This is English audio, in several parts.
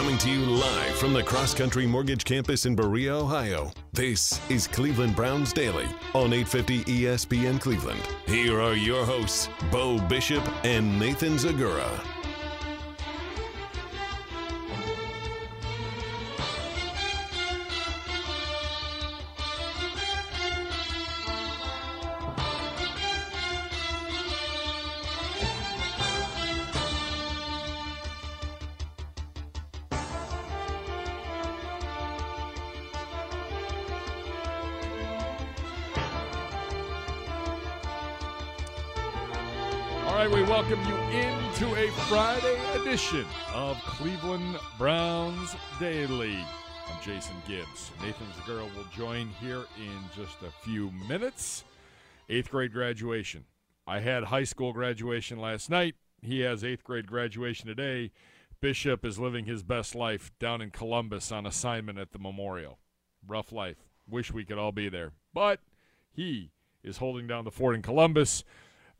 Coming to you live from the Cross Country Mortgage Campus in Berea, Ohio. This is Cleveland Browns Daily on 850 ESPN Cleveland. Here are your hosts, Beau Bishop and Nathan Zegura. Edition of Cleveland Browns Daily. I'm Jason Gibbs. Nathan Zegura will join here in just a few minutes. Eighth grade graduation. I had high school graduation last night. He has eighth grade graduation today. Bishop is living his best life down in Columbus on assignment at the memorial. Rough life. Wish we could all be there. But he is holding down the fort in Columbus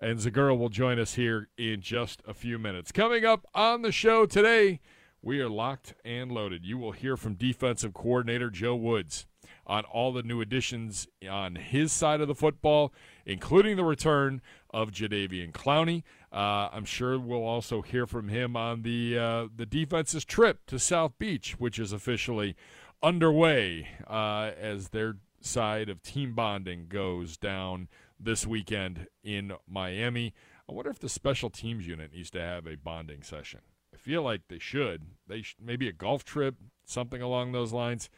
and Zegura will join us here in just a few minutes. Coming up on the show today, we are locked and loaded. You will hear from defensive coordinator Joe Woods on all the new additions on his side of the football, including the return of Jadeveon Clowney. Uh, I'm sure we'll also hear from him on the uh, the defense's trip to South Beach, which is officially underway uh, as their side of team bonding goes down this weekend in Miami. I wonder if the special teams unit needs to have a bonding session. I feel like they should. They sh- maybe a golf trip, something along those lines.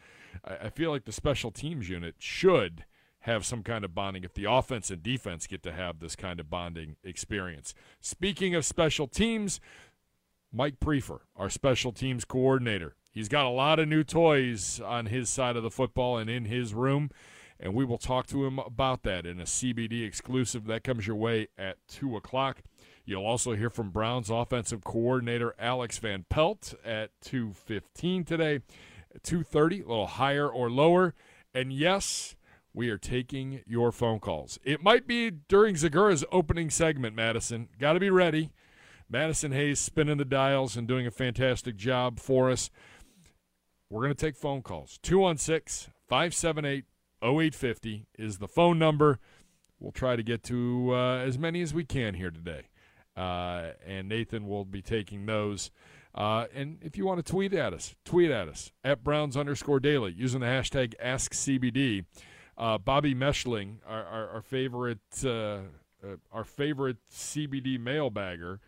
I, I feel like the special teams unit should have some kind of bonding if the offense and defense get to have this kind of bonding experience. Speaking of special teams, Mike Priefer, our special teams coordinator, he's got a lot of new toys on his side of the football and in his room and we will talk to him about that in a CBD exclusive that comes your way at two o'clock. You'll also hear from Browns offensive coordinator Alex Van Pelt at two fifteen today, two thirty, a little higher or lower, and yes. We are taking your phone calls. It might be during Zegura's opening segment, Madison. Got to be ready. Madison Hayes spinning the dials and doing a fantastic job for us. We're going to take phone calls. 216 578 0850 is the phone number. We'll try to get to uh, as many as we can here today. Uh, and Nathan will be taking those. Uh, and if you want to tweet at us, tweet at us at Browns underscore daily using the hashtag AskCBD. Uh, Bobby Meshling, our, our, our favorite uh, uh, our favorite CBD mailbagger,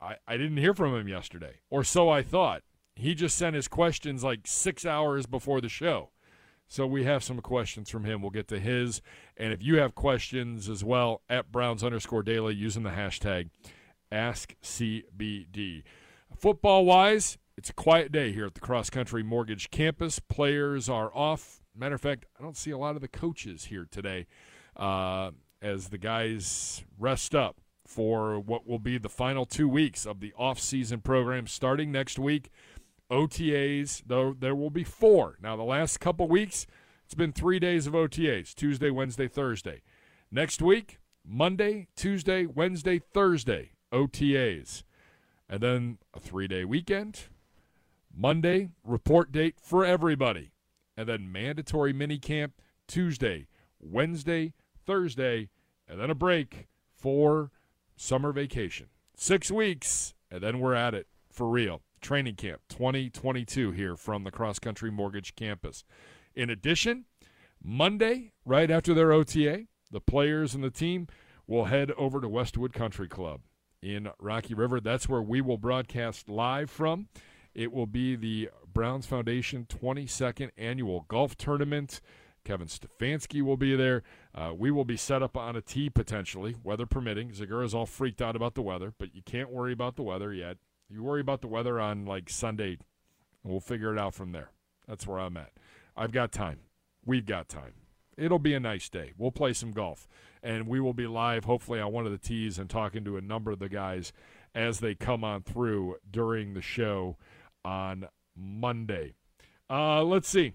I, I didn't hear from him yesterday, or so I thought. He just sent his questions like six hours before the show. So we have some questions from him. We'll get to his. And if you have questions as well, at Browns underscore daily using the hashtag AskCBD. Football wise, it's a quiet day here at the Cross Country Mortgage Campus. Players are off. Matter of fact, I don't see a lot of the coaches here today uh, as the guys rest up for what will be the final two weeks of the off-season program starting next week. OTAs, though there will be four. Now, the last couple weeks, it's been three days of OTAs Tuesday, Wednesday, Thursday. Next week, Monday, Tuesday, Wednesday, Thursday, OTAs. And then a three day weekend. Monday, report date for everybody. And then mandatory mini camp Tuesday, Wednesday, Thursday, and then a break for summer vacation. Six weeks, and then we're at it for real training camp 2022 here from the Cross Country Mortgage Campus. In addition, Monday, right after their OTA, the players and the team will head over to Westwood Country Club in Rocky River. That's where we will broadcast live from. It will be the Browns Foundation 22nd annual golf tournament. Kevin Stefanski will be there. Uh, we will be set up on a tee potentially, weather permitting. Zegura's all freaked out about the weather, but you can't worry about the weather yet. You worry about the weather on like Sunday. We'll figure it out from there. That's where I'm at. I've got time. We've got time. It'll be a nice day. We'll play some golf. And we will be live, hopefully, on one of the tees and talking to a number of the guys as they come on through during the show on Monday. Uh, let's see.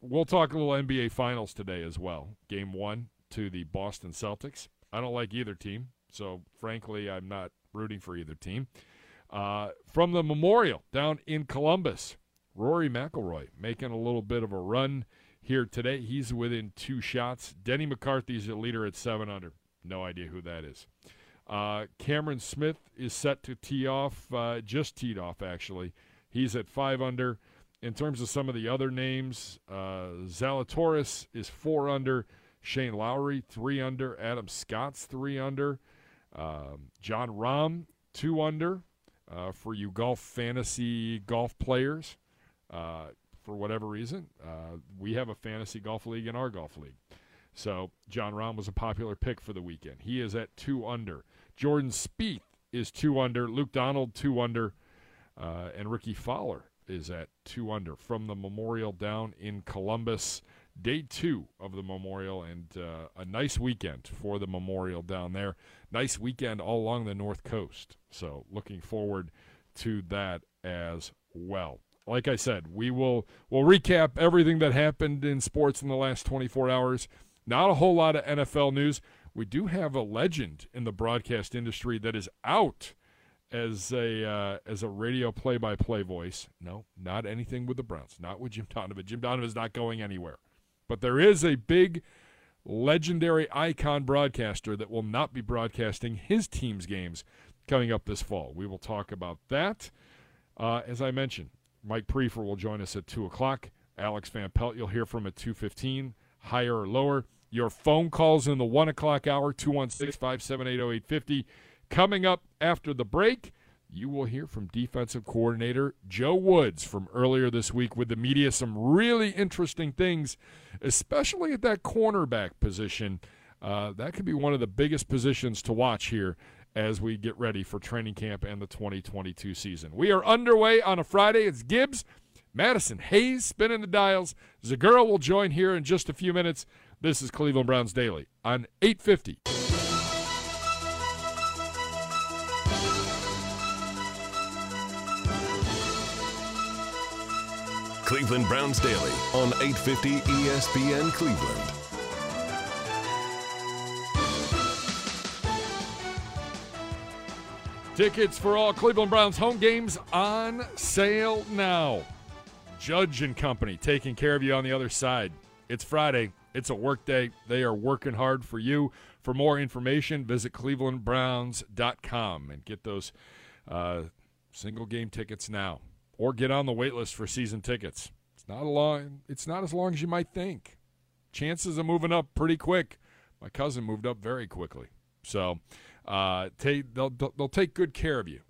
We'll talk a little NBA Finals today as well. Game one to the Boston Celtics. I don't like either team, so frankly, I'm not rooting for either team. Uh, from the Memorial down in Columbus, Rory McIlroy making a little bit of a run here today. He's within two shots. Denny McCarthy's a leader at seven under. No idea who that is. Uh, Cameron Smith is set to tee off, uh, just teed off actually. He's at five under. In terms of some of the other names, uh, Zalatoris is four under. Shane Lowry three under. Adam Scott's three under. Um, Jon Rahm two under. Uh, for you golf fantasy golf players, uh, for whatever reason, uh, we have a fantasy golf league in our golf league. So Jon Rahm was a popular pick for the weekend. He is at two under. Jordan Spieth is two under. Luke Donald two under, uh, and Rickie Fowler is at two under from the Memorial down in Columbus. Day two of the Memorial and uh, a nice weekend for the Memorial down there. Nice weekend all along the North Coast. So looking forward to that as well like I said, we will we'll recap everything that happened in sports in the last 24 hours. Not a whole lot of NFL news. We do have a legend in the broadcast industry that is out as a uh, as a radio play-by-play voice. No, not anything with the Browns. Not with Jim Donovan. Jim Donovan is not going anywhere. But there is a big legendary icon broadcaster that will not be broadcasting his team's games coming up this fall. We will talk about that. Uh, as I mentioned, Mike Priefer will join us at 2 o'clock. Alex Van Pelt, you'll hear from at 2.15, higher or lower. Your phone calls in the 1 o'clock hour, 216-578-0850. Coming up after the break, you will hear from defensive coordinator Joe Woods from earlier this week with the media. Some really interesting things, especially at that cornerback position. Uh, that could be one of the biggest positions to watch here as we get ready for training camp and the 2022 season. We are underway on a Friday. It's Gibbs, Madison, Hayes spinning the dials. Zegura will join here in just a few minutes. This is Cleveland Browns Daily on 850. Cleveland Browns Daily on 850 ESPN Cleveland. Tickets for all Cleveland Browns home games on sale now. Judge and Company taking care of you on the other side. It's Friday. It's a work day. They are working hard for you. For more information, visit clevelandbrowns.com and get those uh, single game tickets now, or get on the wait list for season tickets. It's not a long. It's not as long as you might think. Chances of moving up pretty quick. My cousin moved up very quickly, so uh, take, they'll, they'll take good care of you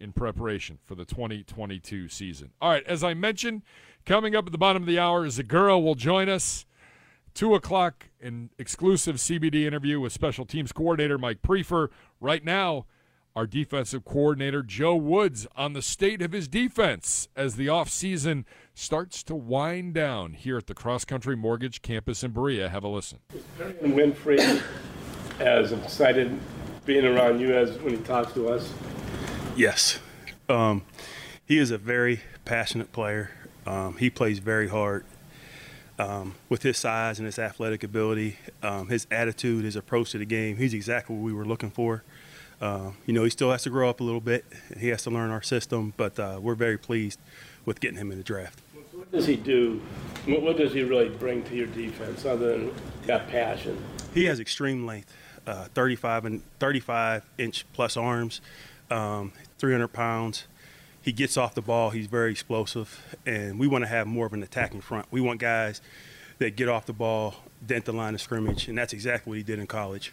in preparation for the 2022 season. All right, as I mentioned, coming up at the bottom of the hour, Zegura will join us. 2 o'clock, an exclusive CBD interview with special teams coordinator Mike Priefer. Right now, our defensive coordinator Joe Woods on the state of his defense as the offseason starts to wind down here at the Cross Country Mortgage campus in Berea. Have a listen. Winfrey as excited being around you as when he talks to us? Yes. Um, he is a very passionate player. Um, he plays very hard. Um, with his size and his athletic ability, um, his attitude, his approach to the game, he's exactly what we were looking for. Uh, you know, he still has to grow up a little bit. He has to learn our system, but uh, we're very pleased with getting him in the draft. What does he do? What does he really bring to your defense other than that passion? He has extreme length uh, 35 and 35 inch plus arms, um, 300 pounds. He gets off the ball. He's very explosive, and we want to have more of an attacking front. We want guys that get off the ball, dent the line of scrimmage, and that's exactly what he did in college.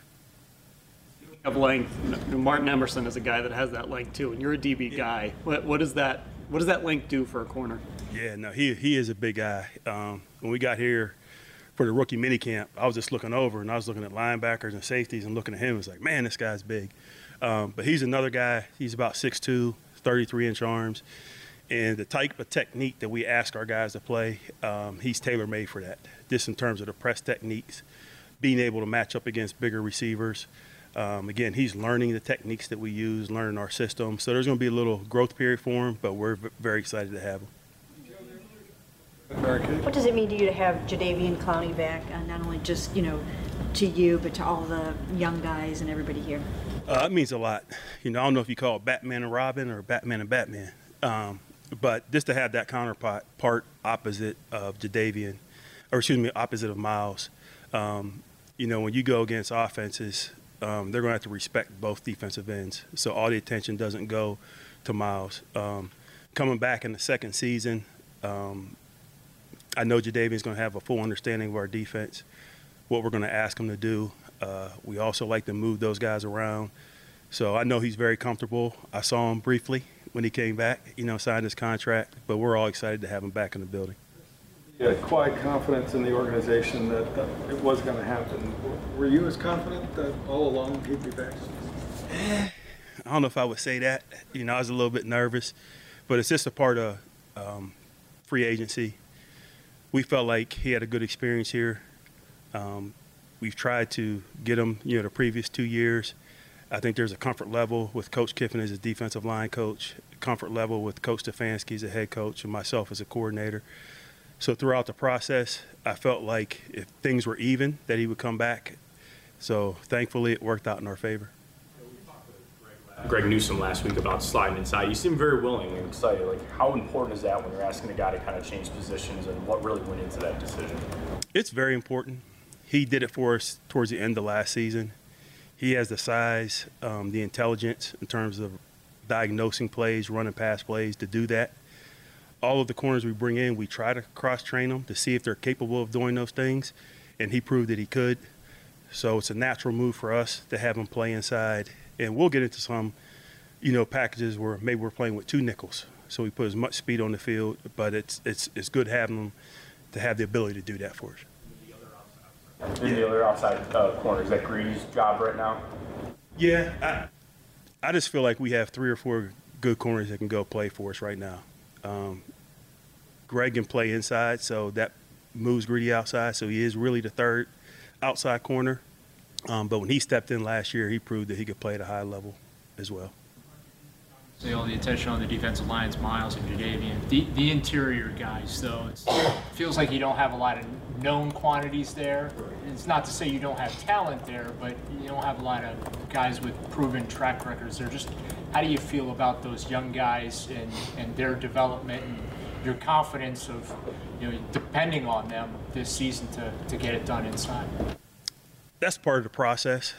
Of length, Martin Emerson is a guy that has that length too, and you're a DB yeah. guy. What, what does that what does that length do for a corner? Yeah, no, he he is a big guy. Um, when we got here, for the rookie minicamp, I was just looking over and I was looking at linebackers and safeties and looking at him. It was like, man, this guy's big. Um, but he's another guy. He's about 6'2", 33 inch arms. And the type of technique that we ask our guys to play, um, he's tailor made for that. Just in terms of the press techniques, being able to match up against bigger receivers. Um, again, he's learning the techniques that we use, learning our system. So there's going to be a little growth period for him, but we're very excited to have him. What does it mean to you to have Jadeveon Clowney back, uh, not only just, you know, to you, but to all the young guys and everybody here? Uh, it means a lot. You know, I don't know if you call it Batman and Robin or Batman and Batman, um, but just to have that counterpart part opposite of Jadeveon, or excuse me, opposite of Miles. Um, you know, when you go against offenses, um, they're going to have to respect both defensive ends. So all the attention doesn't go to Miles. Um, coming back in the second season, um, I know Jadeveon's going to have a full understanding of our defense, what we're going to ask him to do. Uh, we also like to move those guys around. So I know he's very comfortable. I saw him briefly when he came back, you know, signed his contract, but we're all excited to have him back in the building. You had quiet confidence in the organization that, that it was going to happen. Were you as confident that all along he'd be back? I don't know if I would say that. You know, I was a little bit nervous, but it's just a part of um, free agency. We felt like he had a good experience here. Um, we've tried to get him, you know, the previous two years. I think there's a comfort level with Coach Kiffin as a defensive line coach, comfort level with Coach Stefanski as a head coach, and myself as a coordinator. So throughout the process, I felt like if things were even, that he would come back. So thankfully, it worked out in our favor. Greg Newsome last week about sliding inside. You seem very willing and excited. Like, how important is that when you're asking a guy to kind of change positions, and what really went into that decision? It's very important. He did it for us towards the end of last season. He has the size, um, the intelligence in terms of diagnosing plays, running past plays to do that. All of the corners we bring in, we try to cross train them to see if they're capable of doing those things, and he proved that he could. So it's a natural move for us to have him play inside and we'll get into some, you know, packages where maybe we're playing with two nickels, so we put as much speed on the field. But it's it's it's good having them to have the ability to do that for us. In the other outside uh, corner, is that Greedy's job right now? Yeah, I I just feel like we have three or four good corners that can go play for us right now. Um, Greg can play inside, so that moves Greedy outside. So he is really the third outside corner. Um, but when he stepped in last year, he proved that he could play at a high level as well. See all the attention on the defensive lines, Miles and Jadeveon. The, the interior guys, though, it feels like you don't have a lot of known quantities there. It's not to say you don't have talent there, but you don't have a lot of guys with proven track records They're Just how do you feel about those young guys and, and their development and your confidence of, you know, depending on them this season to, to get it done inside? that's part of the process.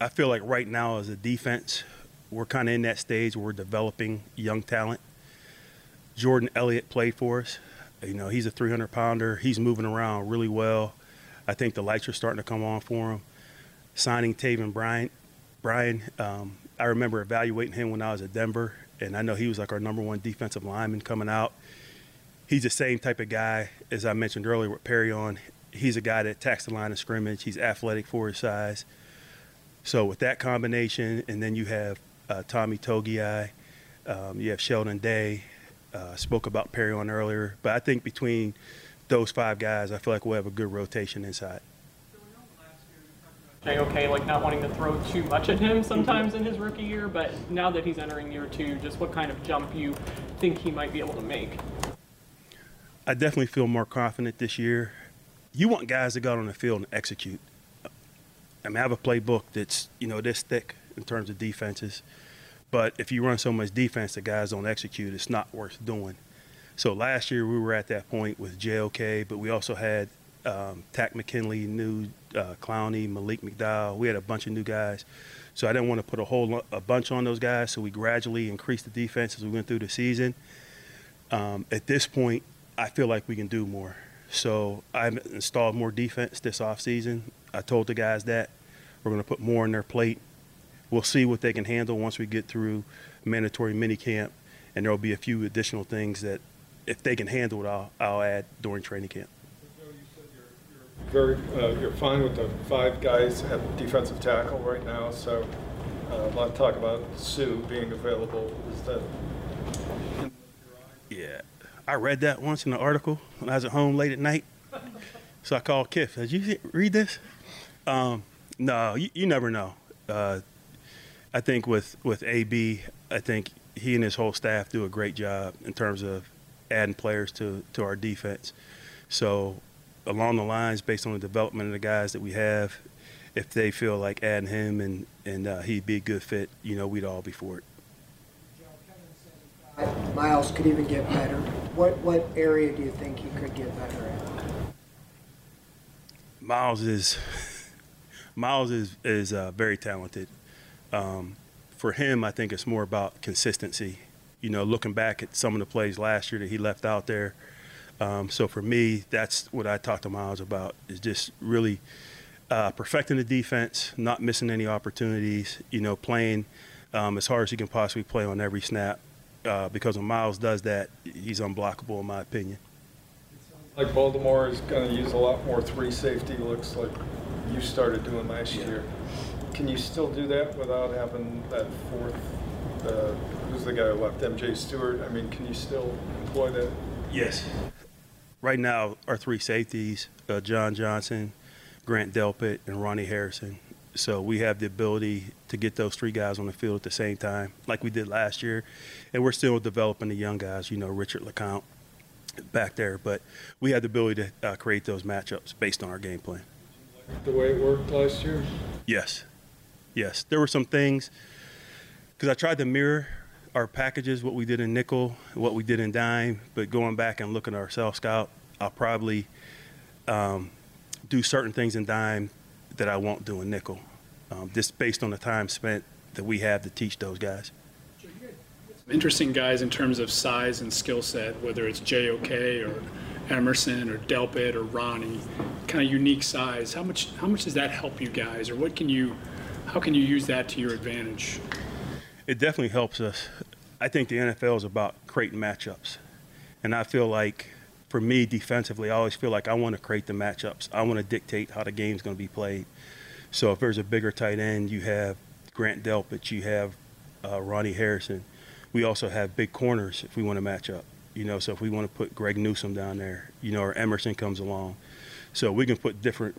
I feel like right now as a defense, we're kind of in that stage where we're developing young talent. Jordan Elliott played for us. You know, he's a 300 pounder. He's moving around really well. I think the lights are starting to come on for him. Signing Taven Bryan, um, I remember evaluating him when I was at Denver, and I know he was like our number one defensive lineman coming out. He's the same type of guy as I mentioned earlier with Perrion he's a guy that attacks the line of scrimmage. He's athletic for his size. So with that combination, and then you have uh, Tommy Togiai, um, you have Sheldon Day. Uh, spoke about Perrion earlier, but I think between those five guys, I feel like we'll have a good rotation inside. Okay, like not wanting to throw too much at him sometimes in his rookie year, but now that he's entering year two, just what kind of jump you think he might be able to make? I definitely feel more confident this year you want guys to go out on the field and execute. I mean, I have a playbook that's you know this thick in terms of defenses, but if you run so much defense that guys don't execute, it's not worth doing. So last year we were at that point with JOK, but we also had um, Takk McKinley, new uh, Clowney, Malik McDowell. We had a bunch of new guys, so I didn't want to put a whole a bunch on those guys. So we gradually increased the defense as we went through the season. Um, at this point, I feel like we can do more. So I've installed more defense this offseason. I told the guys that we're going to put more on their plate. We'll see what they can handle once we get through mandatory minicamp, and there will be a few additional things that, if they can handle it, I'll, I'll add during training camp. Very, uh, you're fine with the five guys at defensive tackle right now. So uh, a lot of talk about Suh being available. Is that? Yeah, I read that once in an article when I was at home late at night. So I called Kiff. Did you read this? Um, no, you, you, never know. Uh, I think with with AB, I think he and his whole staff do a great job in terms of adding players to to our defense. So, along the lines, based on the development of the guys that we have, if they feel like adding him and and uh, he'd be a good fit, you know, we'd all be for it. Miles could even get better. What what area do you think he could get better at? Miles is Miles is is uh, very talented. Um, for him, I think it's more about consistency. You know, looking back at some of the plays last year that he left out there. Um, so for me, that's what I talked to Miles about is just really uh, perfecting the defense, not missing any opportunities. You know, playing um, as hard as he can possibly play on every snap. Uh, because when Miles does that, he's unblockable in my opinion. Like Baltimore is going to use a lot more three safety looks like you started doing last year. Can you still do that without having that fourth? Uh, who's the guy who left? MJ Stewart. I mean, can you still employ that? Yes. Right now, our three safeties: uh, John Johnson, Grant Delpit, and Ronnie Harrison. So we have the ability to get those three guys on the field at the same time, like we did last year. And we're still developing the young guys. You know, Richard LeCounte back there, but we have the ability to uh, create those matchups based on our game plan. The way it worked last year. Yes, yes. There were some things because I tried to mirror our packages, what we did in nickel, what we did in dime, but going back and looking at our self scout, I'll probably um, do certain things in dime that I won't do in nickel, um, just based on the time spent that we have to teach those guys. Interesting guys in terms of size and skill set, whether it's JOK or Emerson or Delpit or Ronnie, kind of unique size. How much how much does that help you guys, or what can you, how can you use that to your advantage? It definitely helps us. I think the NFL is about creating matchups, and I feel like for me defensively, I always feel like I want to create the matchups. I want to dictate how the game's going to be played. So if there's a bigger tight end, you have Grant Delpit, you have uh, Ronnie Harrison. We also have big corners if we want to match up. You know, so if we want to put Greg Newsome down there, you know, or Emerson comes along, so we can put different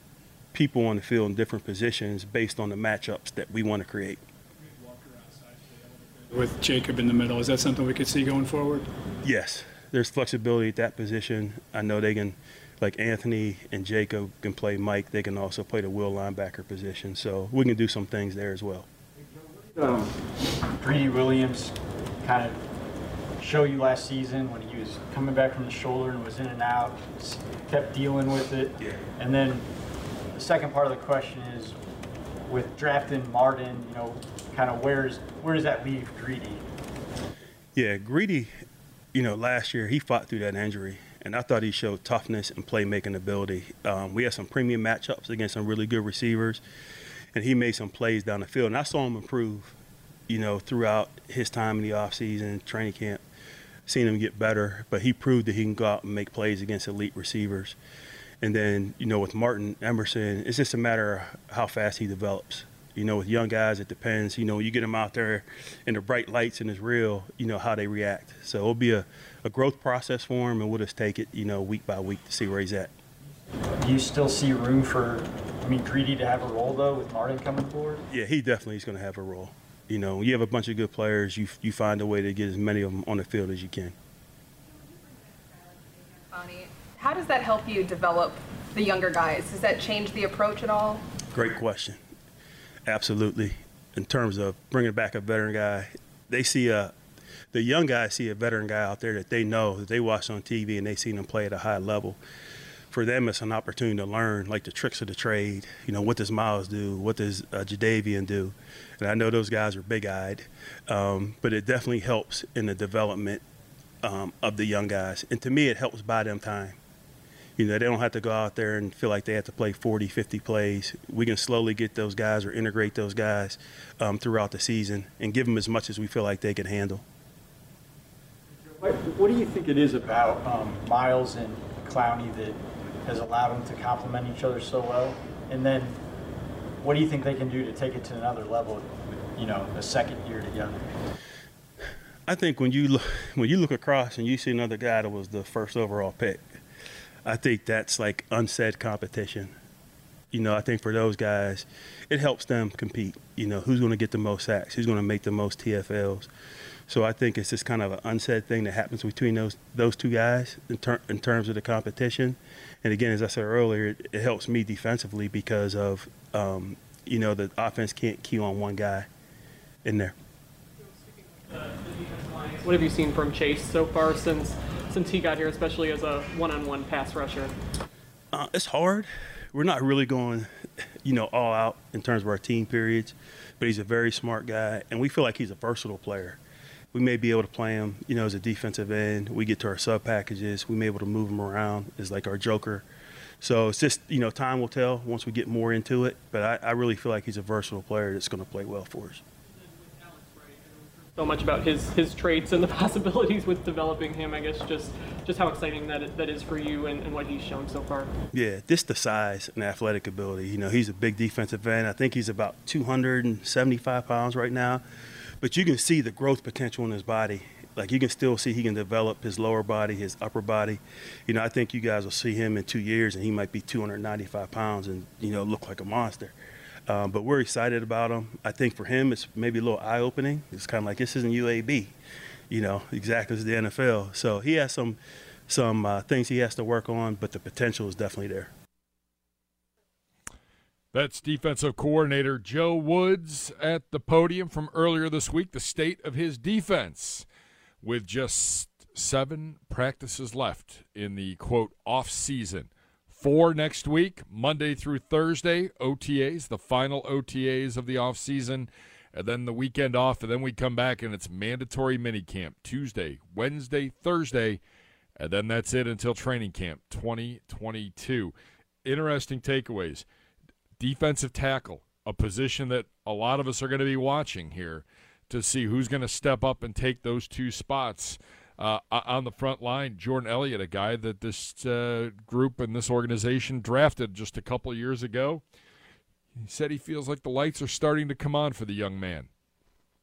people on the field in different positions based on the matchups that we want to create. With Jacob in the middle, is that something we could see going forward? Yes, there's flexibility at that position. I know they can, like Anthony and Jacob can play Mike. They can also play the will linebacker position. So we can do some things there as well. Um, Greedy Williams kind of show you last season when he was coming back from the shoulder and was in and out, kept dealing with it. Yeah. And then the second part of the question is with drafting Martin, you know, kind of where's where does that leave Greedy? Yeah, Greedy, you know, last year he fought through that injury, and I thought he showed toughness and playmaking ability. Um, we had some premium matchups against some really good receivers, and he made some plays down the field, and I saw him improve, you know, throughout his time in the offseason, training camp seen him get better, but he proved that he can go out and make plays against elite receivers. And then, you know, with Martin Emerson, it's just a matter of how fast he develops. You know, with young guys, it depends. You know, you get them out there in the bright lights and it's real, you know, how they react. So it'll be a, a growth process for him, and we'll just take it, you know, week by week to see where he's at. Do you still see room for, I mean, Greedy to have a role, though, with Martin coming forward? Yeah, he definitely is going to have a role. You know, you have a bunch of good players, you, you find a way to get as many of them on the field as you can. Bonnie, how does that help you develop the younger guys? Does that change the approach at all? Great question. Absolutely. In terms of bringing back a veteran guy, they see a the young guys see a veteran guy out there that they know that they watch on TV and they seen them play at a high level. For them, it's an opportunity to learn like the tricks of the trade. You know, what does Miles do? What does uh, Jadeveon do? And I know those guys are big-eyed, um, but it definitely helps in the development um, of the young guys. And to me, it helps buy them time. You know, they don't have to go out there and feel like they have to play 40, 50 plays. We can slowly get those guys or integrate those guys um, throughout the season and give them as much as we feel like they can handle. What, what do you think it is about um, Miles and Clowney that has allowed them to complement each other so well? And then what do you think they can do to take it to another level, you know, a second year together? I think when you look, when you look across and you see another guy that was the first overall pick, I think that's like unsaid competition. You know, I think for those guys, it helps them compete. You know, who's going to get the most sacks? Who's going to make the most TFLs? So I think it's just kind of an unsaid thing that happens between those those two guys in, ter- in terms of the competition. And again, as I said earlier, it, it helps me defensively because of um, you know the offense can't key on one guy in there. What have you seen from Chase so far since since he got here, especially as a one-on-one pass rusher? Uh, it's hard. We're not really going, you know, all out in terms of our team periods, but he's a very smart guy, and we feel like he's a versatile player we may be able to play him, you know, as a defensive end. We get to our sub packages. We may be able to move him around as like our joker. So it's just, you know, time will tell once we get more into it. But I, I really feel like he's a versatile player that's going to play well for us. So much about his his traits and the possibilities with developing him. I guess just just how exciting that that is for you and, and what he's shown so far. Yeah, just the size and athletic ability. You know, he's a big defensive end. I think he's about 275 pounds right now but you can see the growth potential in his body. Like you can still see he can develop his lower body, his upper body. You know, I think you guys will see him in two years, and he might be 295 pounds and you know look like a monster. Um, but we're excited about him. I think for him, it's maybe a little eye opening. It's kind of like this isn't UAB, you know, exactly as the NFL. So he has some some uh, things he has to work on, but the potential is definitely there. That's defensive coordinator Joe Woods at the podium from earlier this week, the state of his defense, with just seven practices left in the quote off season. Four next week, Monday through Thursday, OTAs, the final OTAs of the off season, and then the weekend off, and then we come back and it's mandatory minicamp Tuesday, Wednesday, Thursday, and then that's it until training camp 2022. Interesting takeaways defensive tackle, a position that a lot of us are going to be watching here to see who's going to step up and take those two spots. Uh, on the front line, Jordan Elliott, a guy that this uh, group and this organization drafted just a couple years ago. He said he feels like the lights are starting to come on for the young man.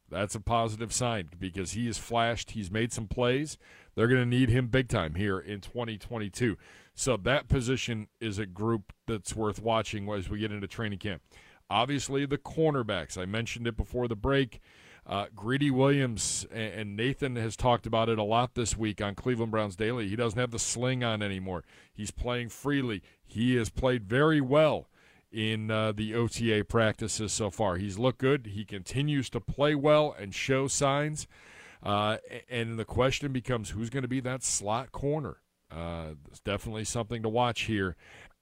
That's a positive sign because he has flashed. He's made some plays. They're going to need him big time here in 2022. So that position is a group that's worth watching as we get into training camp. Obviously, the cornerbacks. I mentioned it before the break. Uh, Greedy Williams and Nathan has talked about it a lot this week on Cleveland Browns Daily. He doesn't have the sling on anymore. He's playing freely. He has played very well in uh, the OTA practices so far. He's looked good. He continues to play well and show signs. Uh, and the question becomes who's going to be that slot corner? Uh, it's definitely something to watch here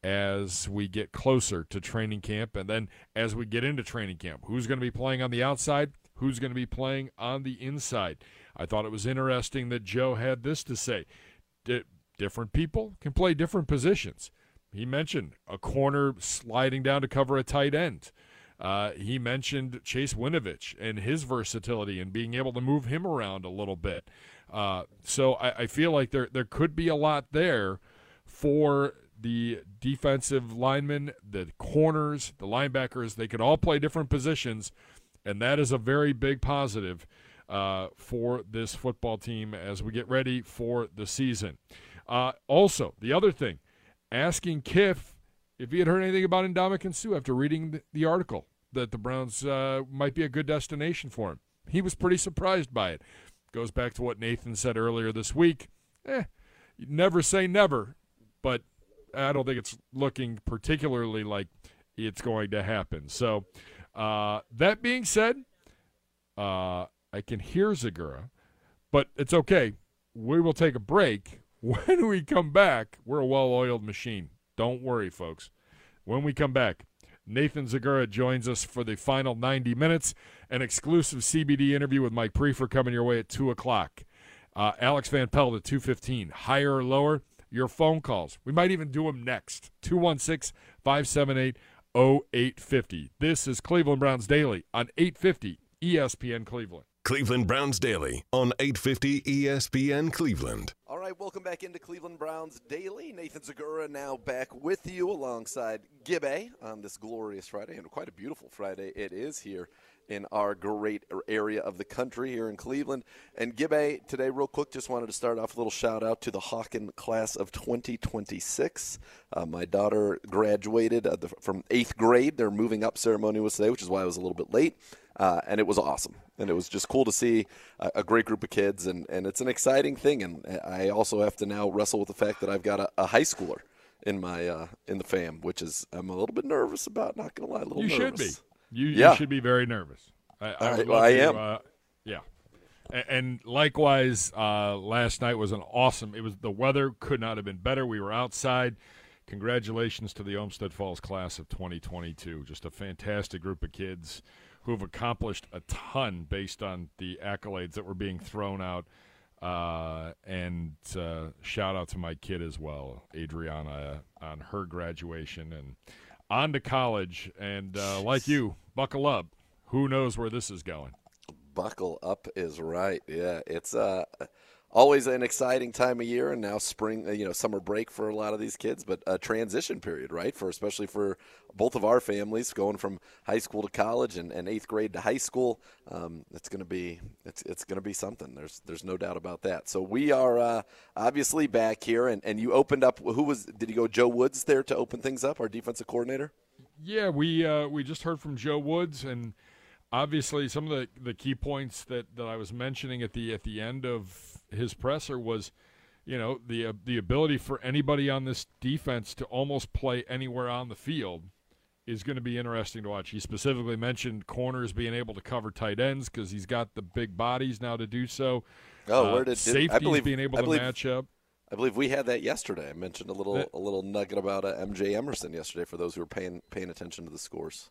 as we get closer to training camp and then as we get into training camp. Who's going to be playing on the outside? Who's going to be playing on the inside? I thought it was interesting that Joe had this to say. D- different people can play different positions. He mentioned a corner sliding down to cover a tight end. Uh, he mentioned Chase Winovich and his versatility and being able to move him around a little bit. Uh, so I, I, feel like there there could be a lot there for the defensive linemen, the corners, the linebackers. They could all play different positions, and that is a very big positive uh, for this football team as we get ready for the season. Uh, also, the other thing, asking Kiff if he had heard anything about Ndamukong Suh after reading the, the article that the Browns uh, might be a good destination for him. He was pretty surprised by it. Goes back to what Nathan said earlier this week. Eh, never say never, but I don't think it's looking particularly like it's going to happen. So, uh, that being said, uh, I can hear Zegura, but it's okay. We will take a break. When we come back, we're a well oiled machine. Don't worry, folks. When we come back, Nathan Zegura joins us for the final 90 minutes. An exclusive CBD interview with Mike Priefer coming your way at 2 o'clock. Uh, Alex Van Pelt at 2.15. Higher or lower, your phone calls. We might even do them next. 216 578 0850. This is Cleveland Browns Daily on 850 ESPN Cleveland. Cleveland Browns Daily on 850 ESPN Cleveland. All right, welcome back into Cleveland Browns Daily. Nathan Zegura now back with you alongside Gibbe on this glorious Friday, and quite a beautiful Friday it is here in our great area of the country here in Cleveland. And Gibbe, today, real quick, just wanted to start off a little shout out to the Hawken class of 2026. Uh, my daughter graduated uh, the, from eighth grade. Their moving up ceremony was today, which is why I was a little bit late. Uh, and it was awesome. and it was just cool to see a, a, great group of kids, and, and it's an exciting thing. And I also have to now wrestle with the fact that I've got a, a high schooler in my uh, in the fam, which is I'm a little bit nervous about. Not gonna lie, a little you nervous. should be. You, yeah. you should be very nervous. I, I, right, well, I to, am. Uh, yeah. And likewise, uh, last night was an awesome. It was the weather could not have been better. We were outside. Congratulations to the Olmsted Falls class of 2022. Just a fantastic group of kids who have accomplished a ton based on the accolades that were being thrown out. Uh, and uh, shout out to my kid as well, Adriana, on her graduation and on to college. And uh, like you, buckle up. Who knows where this is going? Buckle up is right. Yeah, it's uh always an exciting time of year, and now spring, uh, you know, summer break for a lot of these kids, but a transition period, right? For especially for both of our families going from high school to college and, and eighth grade to high school. Um, it's going to be it's it's going to be something. There's there's no doubt about that. So we are uh, obviously back here, and, and you opened up. Who was did you go? Joe Woods there to open things up, our defensive coordinator. Yeah, we uh, we just heard from Joe Woods and obviously some of the, the key points that, that I was mentioning at the at the end of his presser was, you know, the uh, the ability for anybody on this defense to almost play anywhere on the field is going to be interesting to watch. He specifically mentioned corners being able to cover tight ends because he's got the big bodies now to do so. Oh, uh, where did safeties I believe, being able I believe, to match up? I believe we had that yesterday. I mentioned a little that, a little nugget about uh, MJ Emerson yesterday for those who were paying paying attention to the scores.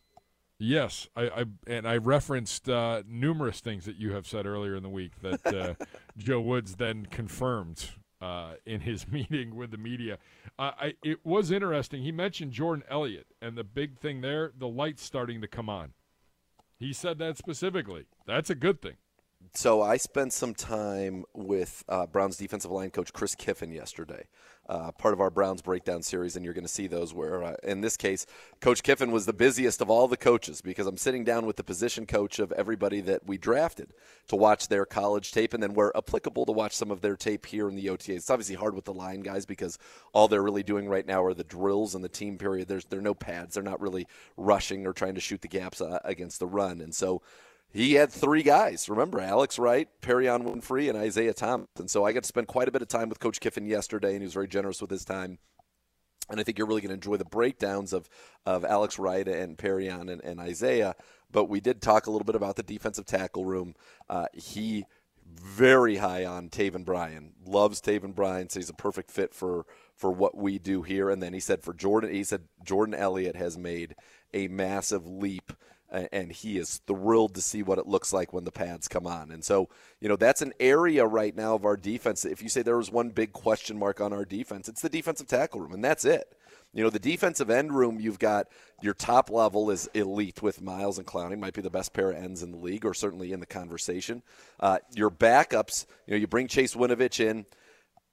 Yes, I, I and I referenced uh, numerous things that you have said earlier in the week that uh, Joe Woods then confirmed uh, in his meeting with the media. I, it was interesting. He mentioned Jordan Elliott, and the big thing there, the lights starting to come on. He said that specifically. That's a good thing. So I spent some time with uh, Browns defensive line coach Chris Kiffin yesterday uh, part of our Browns breakdown series, and you're going to see those where, uh, in this case, Coach Kiffin was the busiest of all the coaches because I'm sitting down with the position coach of everybody that we drafted to watch their college tape, and then we're applicable to watch some of their tape here in the OTAs. It's obviously hard with the line guys because all they're really doing right now are the drills and the team period. There's there are no pads. They're not really rushing or trying to shoot the gaps uh, against the run, and so he had three guys. Remember, Alex Wright, Perrion Winfrey, and Isaiah Thomas. And so I got to spend quite a bit of time with Coach Kiffin yesterday, and he was very generous with his time. And I think you're really going to enjoy the breakdowns of, of Alex Wright and Perrion and, and Isaiah. But we did talk a little bit about the defensive tackle room. Uh, he very high on Taven Bryan. Loves Taven Bryan. So he's a perfect fit for for what we do here. And then he said for Jordan, he said Jordan Elliott has made a massive leap and he is thrilled to see what it looks like when the pads come on. And so, you know, that's an area right now of our defense. If you say there was one big question mark on our defense, it's the defensive tackle room, and that's it. You know, the defensive end room, you've got your top level is elite with Miles and Clowney, might be the best pair of ends in the league, or certainly in the conversation. Uh, your backups, you know, you bring Chase Winovich in.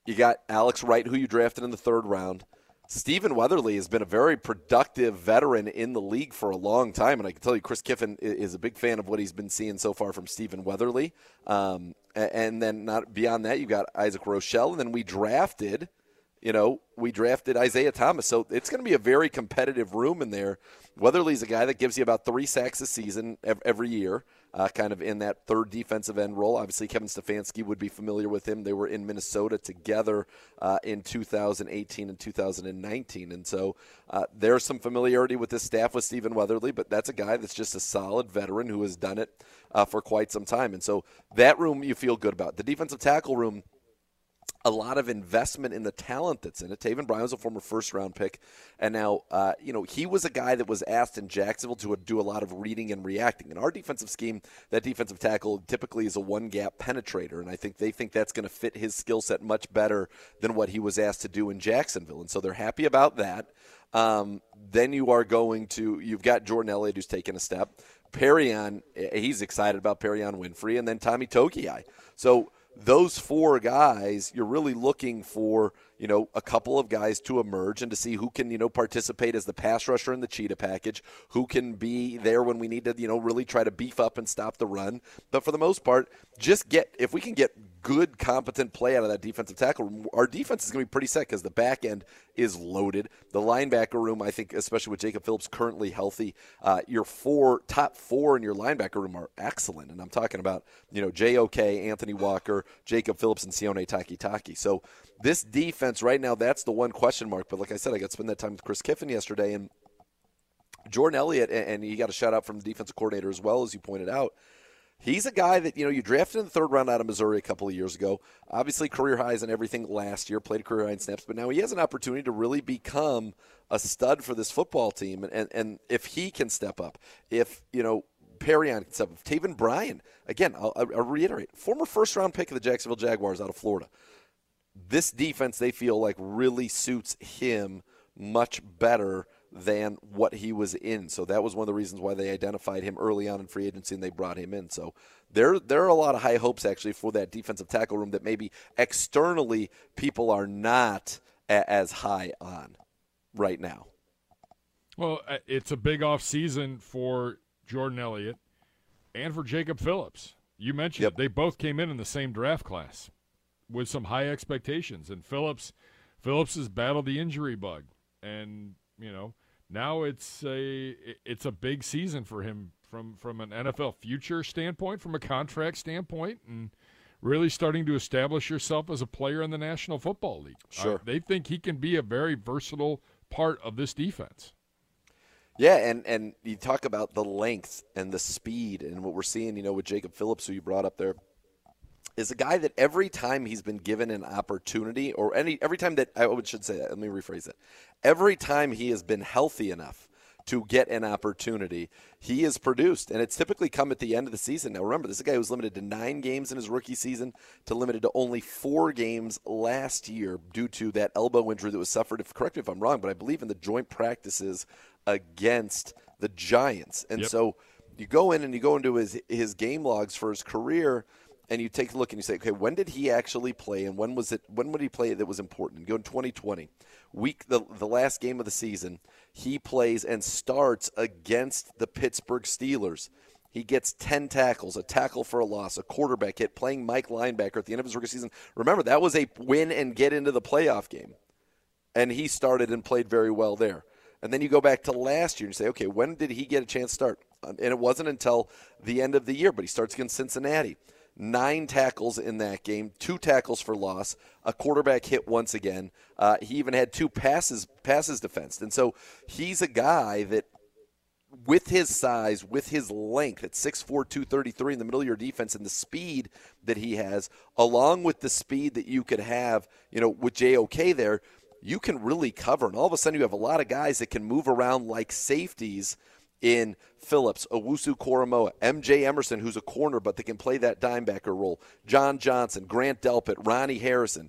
You got Alex Wright, who you drafted in the third round. Stephen Weatherly has been a very productive veteran in the league for a long time, and I can tell you, Chris Kiffin is a big fan of what he's been seeing so far from Stephen Weatherly. Um, and then not beyond that, you've got Isaac Rochell, and then we drafted, you know, we drafted Isaiah Thomas. So it's going to be a very competitive room in there. Weatherly's a guy that gives you about three sacks a season every year uh, kind of in that third defensive end role. Obviously, Kevin Stefanski would be familiar with him. They were in Minnesota together uh, in 2018 and 2019. And so uh, there's some familiarity with this staff with Stephen Weatherly, but that's a guy that's just a solid veteran who has done it uh, for quite some time. And so that room you feel good about. The defensive tackle room a lot of investment in the talent that's in it. Taven Bryan was a former first round pick, and now uh, you know he was a guy that was asked in Jacksonville to do a lot of reading and reacting. In our defensive scheme, that defensive tackle typically is a one gap penetrator, and I think they think that's going to fit his skill set much better than what he was asked to do in Jacksonville, and so they're happy about that. Um, then you are going to you've got Jordan Elliott who's taken a step. Perrion, he's excited about Perrion Winfrey, and then Tommy Togiai. So those four guys, you're really looking for, you know, a couple of guys to emerge and to see who can, you know, participate as the pass rusher in the cheetah package, who can be there when we need to, you know, really try to beef up and stop the run. But for the most part, just get, if we can get good, competent play out of that defensive tackle our defense is going to be pretty set because the back end is loaded. The linebacker room, I think, especially with Jacob Phillips currently healthy, uh, your four top four in your linebacker room are excellent. And I'm talking about you know JOK, Anthony Walker, Jacob Phillips, and Sione Takitaki. So this defense right now, that's the one question mark. But like I said, I got to spend that time with Chris Kiffin yesterday, and Jordan Elliott, and he got a shout out from the defensive coordinator as well, as you pointed out. He's a guy that, you know, you drafted in the third round out of Missouri a couple of years ago. Obviously, career highs and everything last year, played career high in snaps, but now he has an opportunity to really become a stud for this football team. And, and, and if he can step up, if, you know, Perrion can step up, Taven Bryan, again, I'll, I'll reiterate, former first round pick of the Jacksonville Jaguars out of Florida. This defense, they feel like, really suits him much better than what he was in. So that was one of the reasons why they identified him early on in free agency and they brought him in. So there there are a lot of high hopes actually for that defensive tackle room that maybe externally people are not a- as high on right now. Well, uh, it's a big off season for Jordan Elliott and for Jacob Phillips. You mentioned yep. They both came in in the same draft class with some high expectations and Phillips Phillips has battled the injury bug and you know now it's a it's a big season for him from from an NFL future standpoint, from a contract standpoint, and really starting to establish yourself as a player in the National Football League. Sure, uh, they think he can be a very versatile part of this defense. Yeah, and and you talk about the length and the speed and what we're seeing, you know, with Jacob Phillips, who you brought up there is a guy that every time he's been given an opportunity, or any every time that I should say that, let me rephrase it. Every time he has been healthy enough to get an opportunity, he has produced, and it's typically come at the end of the season. Now, remember, this is a guy who was limited to nine games in his rookie season, to limited to only four games last year due to that elbow injury that was suffered. If correct me if I'm wrong, but I believe in the joint practices against the Giants, and yep. so you go in and you go into his his game logs for his career and you take a look and you say, okay, when did he actually play, and when was it? When would he play that was important? Go in 2020, week the the last game of the season, he plays and starts against the Pittsburgh Steelers. He gets 10 tackles, a tackle for a loss, a quarterback hit, playing Mike linebacker at the end of his rookie season. Remember, that was a win and get into the playoff game. And he started and played very well there. And then you go back to last year and you say, okay, when did he get a chance to start? And it wasn't until the end of the year, but he starts against Cincinnati nine tackles in that game, two tackles for loss, a quarterback hit once again. Uh, he even had two passes passes defensed, and so he's a guy that. With his size, with his length at 6'4, 233 in the middle of your defense, and the speed that he has, along with the speed that you could have, you know, with JOK there, you can really cover. And all of a sudden, you have a lot of guys that can move around like safeties in Phillips, Owusu Koramoah, MJ Emerson, who's a corner but that can play that dimebacker role, John Johnson, Grant Delpit, Ronnie Harrison.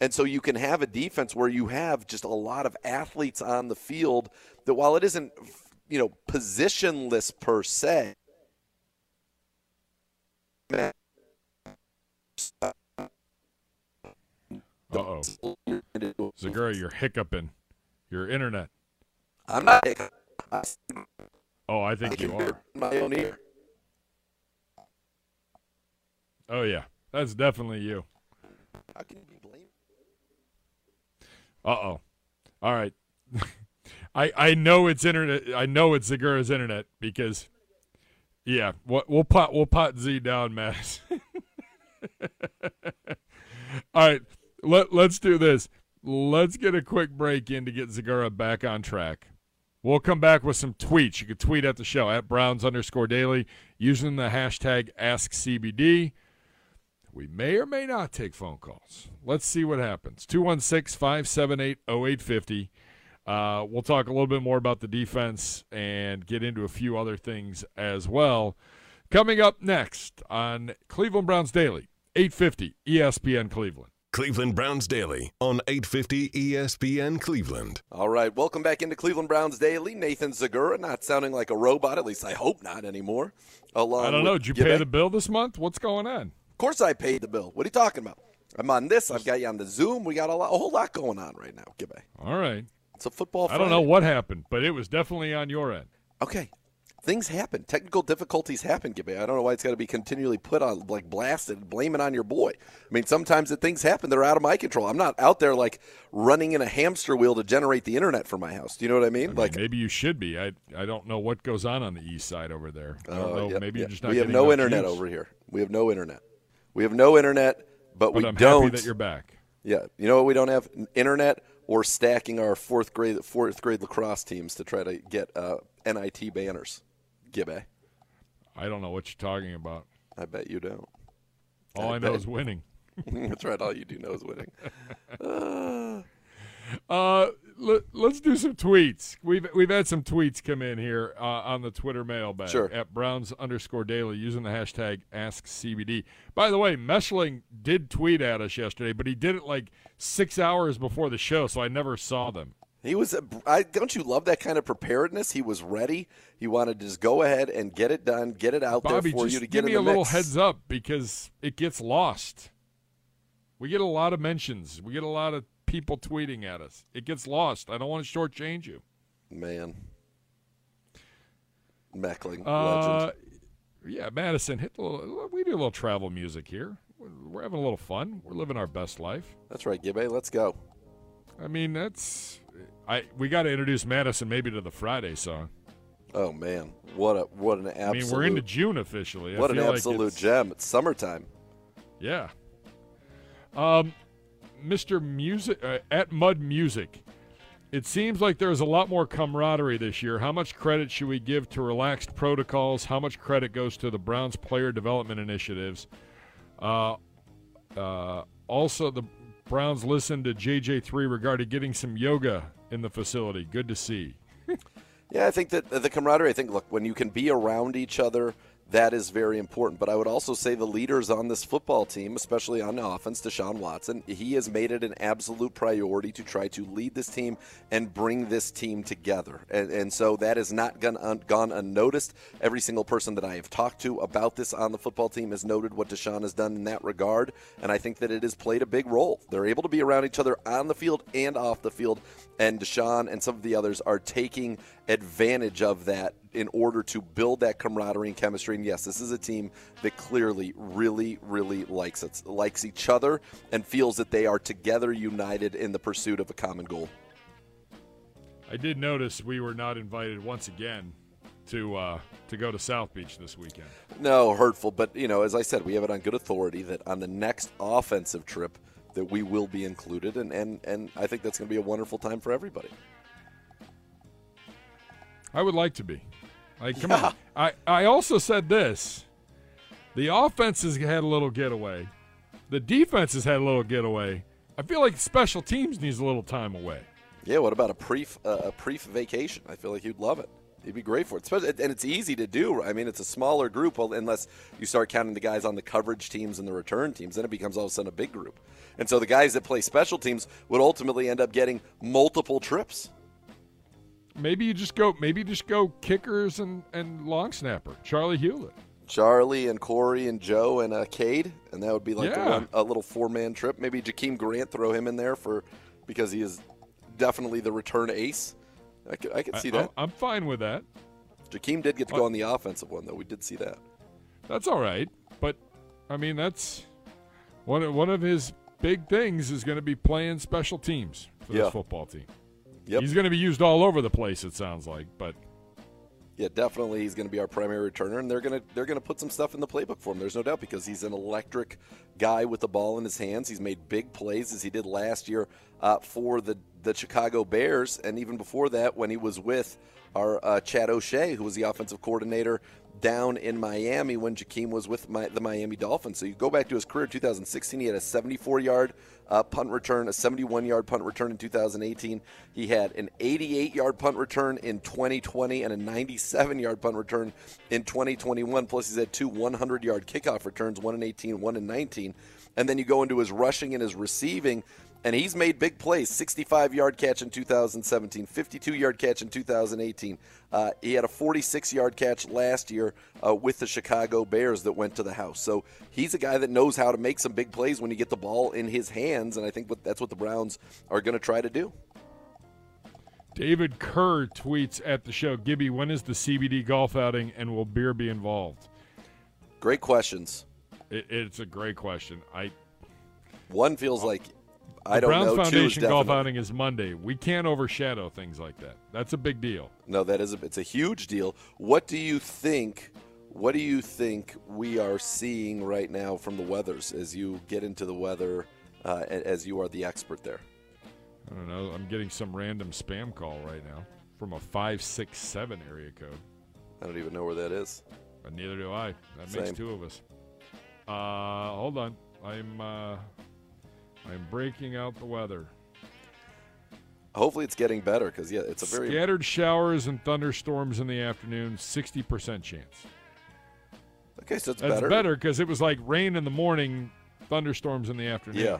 And so you can have a defense where you have just a lot of athletes on the field that while it isn't, you know, positionless per se, Uh-oh. Zegura, you're hiccuping. Your internet. I'm not hiccuping. Oh, I think I you are. My own ear. Oh yeah, that's definitely you. How can you be blamed? Uh oh. All right. I I know it's internet. I know it's Zegura's internet because, yeah, we'll, we'll pot we'll pot Z down, Matt. All right, let let's do this. Let's get a quick break in to get Zagura back on track. We'll come back with some tweets. You can tweet at the show at Browns underscore daily using the hashtag AskCBD. We may or may not take phone calls. Let's see what happens. 216 578 0850. Uh, we'll talk a little bit more about the defense and get into a few other things as well. Coming up next on Cleveland Browns Daily, 850 ESPN Cleveland. Cleveland Browns Daily on 850 ESPN Cleveland. All right, welcome back into Cleveland Browns Daily. Nathan Zegura, not sounding like a robot, at least I hope not anymore. Along I don't know. Did you pay the bill this month? What's going on? Of course I paid the bill. What are you talking about? I'm on this. I've got you on the Zoom. We got a, lot, a whole lot going on right now, Gibbe. All right. It's a football I don't know what happened, but it was definitely on your end. Okay. Things happen. Technical difficulties happen, Gibby. I don't know why it's got to be continually put on, like blasted, blame it on your boy. I mean, sometimes the things happen that are out of my control. I'm not out there like running in a hamster wheel to generate the internet for my house. Do you know what I mean? I mean, like, maybe you should be. I I don't know what goes on on the east side over there. I don't uh, know. yep, maybe yep. you're just not. We have no internet use. over here. We have no internet. We have no internet, but, But we I'm don't. happy that you're back. Yeah, you know what? We don't have internet or stacking our fourth grade fourth grade lacrosse teams to try to get uh, NIT banners. Gibby. I don't know what you're talking about. I bet you don't. All I, know bet. is winning. That's right. All you do know is winning. Uh, Uh, let, us do some tweets. We've we've had some tweets come in here uh, on the Twitter mailbag Sure. at Browns underscore daily using the hashtag AskCBD. By the way, Meshling did tweet at us yesterday, but he did it like six hours before the show, so I never saw them. He was. I don't you love that kind of preparedness? He was ready. He wanted to just go ahead and get it done, get it out Bobby, there for you to get in the give me a little heads up because it gets lost. We get a lot of mentions. We get a lot of people tweeting at us. It gets lost. I don't want to shortchange you. Man, Meckling Uh, legend. yeah, Madison, hit the little. We do a little travel music here. We're, we're having a little fun. We're living our best life. That's right, Gibby. Let's go. I mean, that's. I we got to introduce Madison maybe to the Friday song. Oh man, what a what an absolute. I mean, we're into June officially. What an feel like absolute it's- gem! It's summertime. Yeah. Um, Mr. Music uh, at Mud Music. It seems like there's a lot more camaraderie this year. How much credit should we give to relaxed protocols? How much credit goes to the Browns player development initiatives? Uh, uh, also, the Browns listened to JJ3 regarding getting some yoga in the facility. Good to see. Yeah, I think that the camaraderie. I think look when you can be around each other, that is very important. But I would also say the leaders on this football team, especially on offense, Deshaun Watson, he has made it an absolute priority to try to lead this team and bring this team together. And, and so that has not gone, un, gone unnoticed. Every single person that I have talked to about this on the football team has noted what Deshaun has done in that regard. And I think that it has played a big role. They're able to be around each other on the field and off the field. And Deshaun and some of the others are taking advantage of that in order to build that camaraderie and chemistry. And yes, this is a team that clearly really, really likes it, likes each other, and feels that they are together, united in the pursuit of a common goal. I did notice we were not invited once again to uh, to go to South Beach this weekend. No, hurtful, but you know, as I said, we have it on good authority that on the next offensive trip that we will be included, and and and I think that's going to be a wonderful time for everybody. I would like to be. Like, come on. I, I also said this. The offense has had a little getaway. The defense has had a little getaway. I feel like special teams needs a little time away. Yeah, what about a pre uh, a pre vacation? I feel like you'd love it. You'd be great for it, Especially, and it's easy to do. I mean, it's a smaller group well, unless you start counting the guys on the coverage teams and the return teams. Then it becomes all of a sudden a big group, and so the guys that play special teams would ultimately end up getting multiple trips. Maybe you just go. Maybe just go kickers and and long snapper. Charley Hughlett. Charlie and Corey and Joe and uh, Cade, and that would be like Yeah. one, a little four man trip. Maybe Jakeem Grant throw him in there for because he is definitely the return ace. I could, I could see I- that. I'm fine with that. Jakeem did get to go on the offensive one though. We did see that. That's all right. But I mean, that's one of, one of his big things is going to be playing special teams for Yeah. this football team. Yep. He's going to be used all over the place. It sounds like, but Yeah, definitely he's going to be our primary returner, and they're going to they're going to put some stuff in the playbook for him. There's no doubt because he's an electric guy with the ball in his hands. He's made big plays as he did last year uh, for the the Chicago Bears, and even before that when he was with our uh, Chad O'Shea, who was the offensive coordinator down in Miami when Jakeem was with my, the Miami Dolphins. So you go back to his career, 2016, he had a 74 yard uh, punt return, a 71 yard punt return in 2018. He had an 88 yard punt return in 2020 and a 97 yard punt return in 2021. Plus, he's had two 100 yard kickoff returns, one in 18, one in 19. And then you go into his rushing and his receiving. And he's made big plays 65 yard catch in 2017, 52 yard catch in 2018. Uh, he had a 46 yard catch last year uh, with the Chicago Bears that went to the house. So he's a guy that knows how to make some big plays when you get the ball in his hands. And I think what, that's what the Browns are going to try to do. David Kerr tweets at the show, Gibby, when is the CBD golf outing and will beer be involved? Great questions. It, it's a great question. I One feels like I the don't Browns know. Foundation golf outing is Monday. We can't overshadow things like that. That's a big deal. No, that is a, it's a huge deal. What do you think? What do you think we are seeing right now from the weathers as you get into the weather, uh, as you are the expert there? I don't know. I'm getting some random spam call right now from a 567 area code. I don't even know where that is. But neither do I. That makes two of us. Uh, hold on. I'm uh, I'm breaking out the weather. Hopefully, it's getting better because yeah, it's a very Scattered showers and thunderstorms in the afternoon, 60% chance. okay. So it's That's better. better because it was like rain in the morning, thunderstorms in the afternoon. Yeah,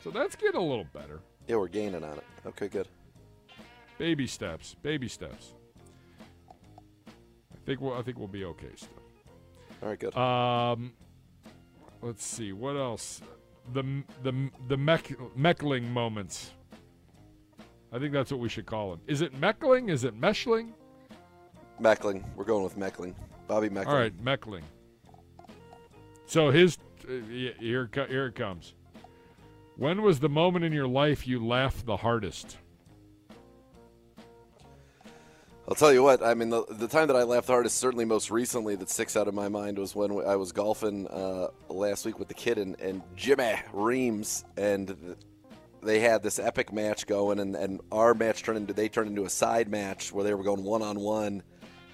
So that's getting a little better. yeah, we're gaining on it. Okay, good. Baby steps. Baby steps. I think we'll I think we'll be okay still. All right, good. Um, let's see what else. The the the Meck, Meckling moments. I think that's what we should call them. Is it Meckling? Is it Meshling? Meckling. We're going with Meckling. Bobby Meckling. All right, Meckling. So his uh, here here it comes. When was the moment in your life you laughed the hardest? I'll tell you what. I mean, the, the time that I laughed hardest, certainly most recently, that sticks out of my mind was when I was golfing uh, last week with the kid and, and Jimmy Reams, and they had this epic match going, and, and our match turned into they turned into a side match where they were going one on one,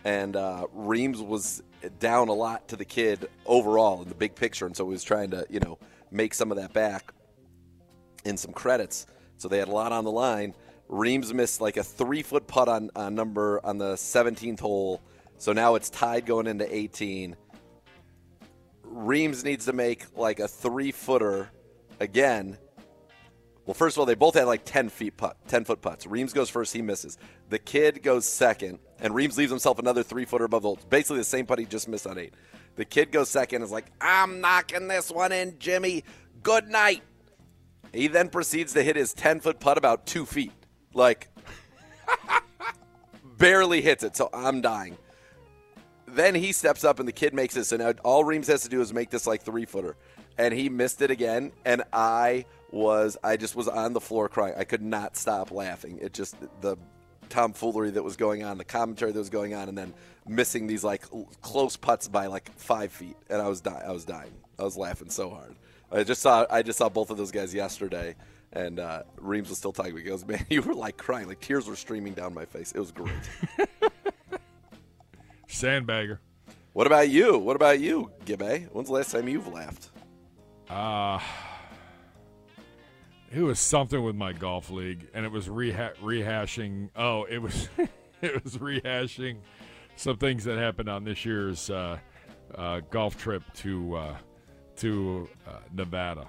and uh, Reams was down a lot to the kid overall in the big picture, and so he was trying to you know make some of that back in some credits. So they had a lot on the line. Reams missed like a three foot putt on, on number on the 17th hole. So now it's tied going into 18. Reams needs to make like a three footer again. Well, first of all, they both had like 10 feet putt, 10 foot putts. Reams goes first, he misses. The kid goes second, and Reams leaves himself another three footer above the hole. Basically the same putt he just missed on eight. The kid goes second, is like, I'm knocking this one in, Jimmy. Good night. He then proceeds to hit his 10 foot putt about two feet. Like, barely hits it, so I'm dying. Then he steps up and the kid makes this, and now all Reams has to do is make this like three footer. And he missed it again, and I was, I just was on the floor crying. I could not stop laughing. It just, the tomfoolery that was going on, the commentary that was going on, and then missing these like close putts by like five feet, and I was dying. I was dying. I was laughing so hard. I just saw, I just saw both of those guys yesterday, and uh, Reams was still talking. He goes, "Man, you were like crying, like tears were streaming down my face. It was great." Sandbagger. What about you? What about you, Gibbe? When's the last time you've laughed? Uh, it was something with my golf league, and it was reha- rehashing. Oh, it was it was rehashing some things that happened on this year's uh, uh, golf trip to uh, to uh, Nevada.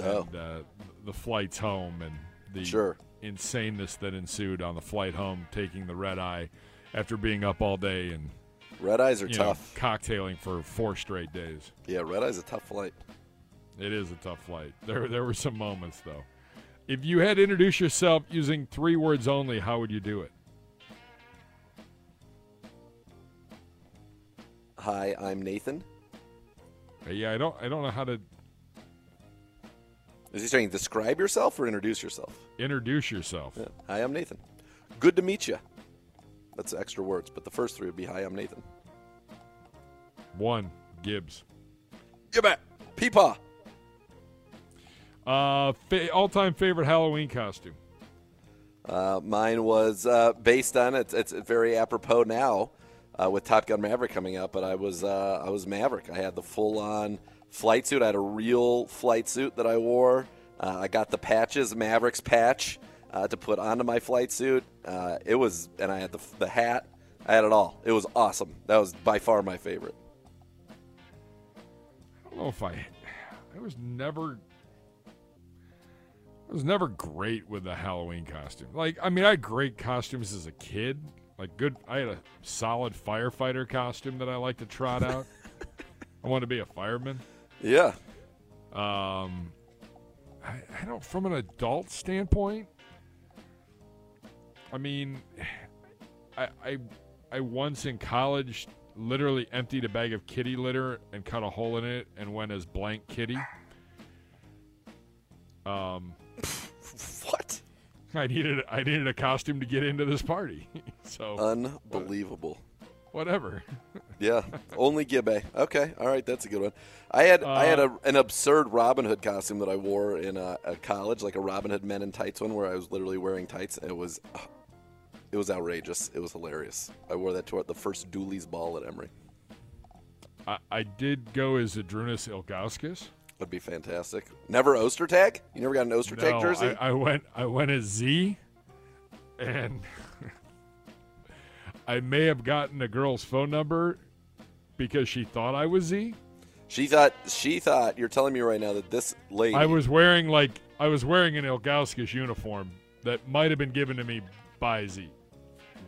Oh. And, uh, the flights home and the Sure. insaneness that ensued on the flight home, taking the red eye after being up all day and Red eyes are you know, tough. cocktailing for four straight days. Yeah, red eye's a tough flight. It is a tough flight. There, there were some moments though. If you had to introduce yourself using three words only, how would you do it? Hi, I'm Nathan. Yeah, I don't, I don't know how to Is he saying describe yourself or introduce yourself? introduce yourself. Yeah. Hi, I'm Nathan. Good to meet you. That's extra words, but the first three would be Hi, I'm Nathan. One, Gibbs. Gibbe, Peepaw. Uh, fa- all-time favorite Halloween costume. Uh, mine was uh, based on it's, it's very apropos now uh, with Top Gun Maverick coming up. But I was uh, I was Maverick. I had the full on flight suit. I had a real flight suit that I wore. Uh, I got the patches, Mavericks patch, uh, to put onto my flight suit. Uh, it was, and I had the the hat. I had it all. It was awesome. That was by far my favorite. I don't know if I, I was never, I was never great with the Halloween costume. Like, I mean, I had great costumes as a kid. Like, good. I had a solid firefighter costume that I like to trot out. I wanted to be a fireman. Yeah. Um, I, I don't. From an adult standpoint, I mean, I, I, I once in college literally emptied a bag of kitty litter and cut a hole in it and went as blank kitty. Um, what? I needed I needed a costume to get into this party, so Unbelievable. Whatever. Yeah, only Gibbe. Okay, all right, that's a good one. I had I had a, an absurd Robin Hood costume that I wore in uh, a college, like a Robin Hood Men in Tights one, where I was literally wearing tights. It was, it was outrageous. It was hilarious. I wore that to the first Dooley's ball at Emory. I, I did go as Zydrunas Ilgauskas. That'd be fantastic. Never Ostertag? You never got an Ostertag No, jersey? I, I went I went as Z, and I may have gotten a girl's phone number because she thought I was Z. She thought she thought you're telling me right now that this lady I was wearing like I was wearing an Ilgauskas uniform that might have been given to me by Z.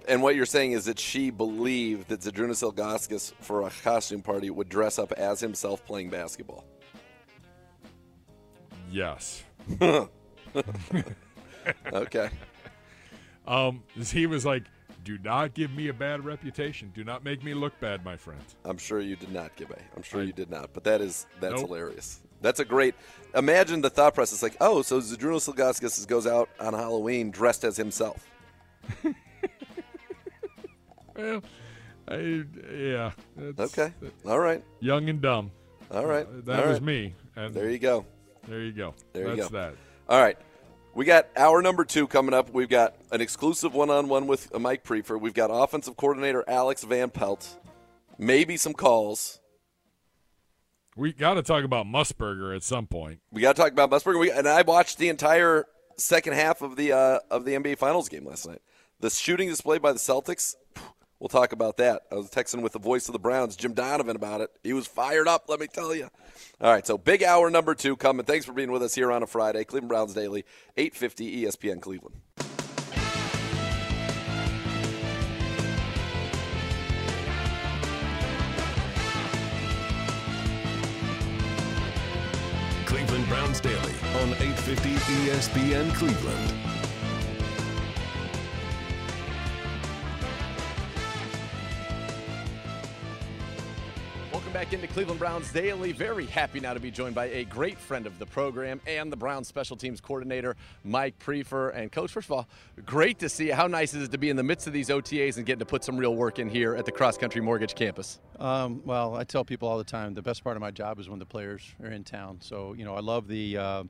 and what you're saying is that she believed that Zydrunas Ilgauskas for a costume party would dress up as himself playing basketball. Yes. okay. Um, he was like, "Do not give me a bad reputation. Do not make me look bad, my friend." I'm sure you did not, Gibbe. I'm sure you did not. But that is that's Nope. hilarious. That's a great. Imagine the thought process. Like, oh, so Zydrunas Ilgauskas goes out on Halloween dressed as himself. Well, I yeah. Okay. All right. Young and dumb. All right. Uh, that All was right. me. And There you go. There you go. There you That's go. that. All right. We got hour number two coming up. We've got an exclusive one on one with Mike Priefer. We've got offensive coordinator Alex Van Pelt. Maybe some calls. We got to talk about Musburger at some point. We got to talk about Musburger. We, and I watched the entire second half of the uh, of the NBA Finals game last night. The shooting display by the Celtics. We'll talk about that. I was texting with the voice of the Browns, Jim Donovan, about it. He was fired up. Let me tell you. All right, so big hour number two coming. Thanks for being with us here on a Friday. Cleveland Browns Daily, eight fifty E ESPN Cleveland. Cleveland Browns Daily on 850 ESPN Cleveland. Back into Cleveland Browns Daily. Very happy now to be joined by a great friend of the program and the Browns special teams coordinator, Mike Priefer. And, Coach, first of all, great to see you. How nice is it to be in the midst of these OTAs and getting to put some real work in here at the Cross Country Mortgage Campus? Um, well, I tell people all the time the best part of my job is when the players are in town. So, you know, I love the uh,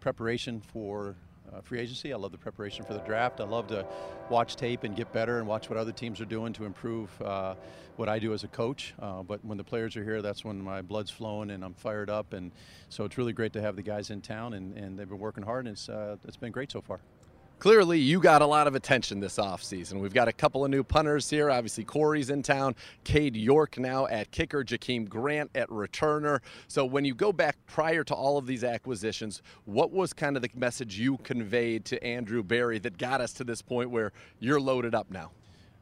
preparation for uh, free agency. I love the preparation for the draft. I love to watch tape and get better and watch what other teams are doing to improve uh, what I do as a coach. Uh, but when the players are here, that's when my blood's flowing and I'm fired up. And so it's really great to have the guys in town, and, and they've been working hard, and it's, uh, it's been great so far. Clearly, you got a lot of attention this offseason. We've got a couple of new punters here. Obviously, Corey's in town. Cade York now at kicker. Jakeem Grant at returner. So, when you go back prior to all of these acquisitions, what was kind of the message you conveyed to Andrew Berry that got us to this point where you're loaded up now?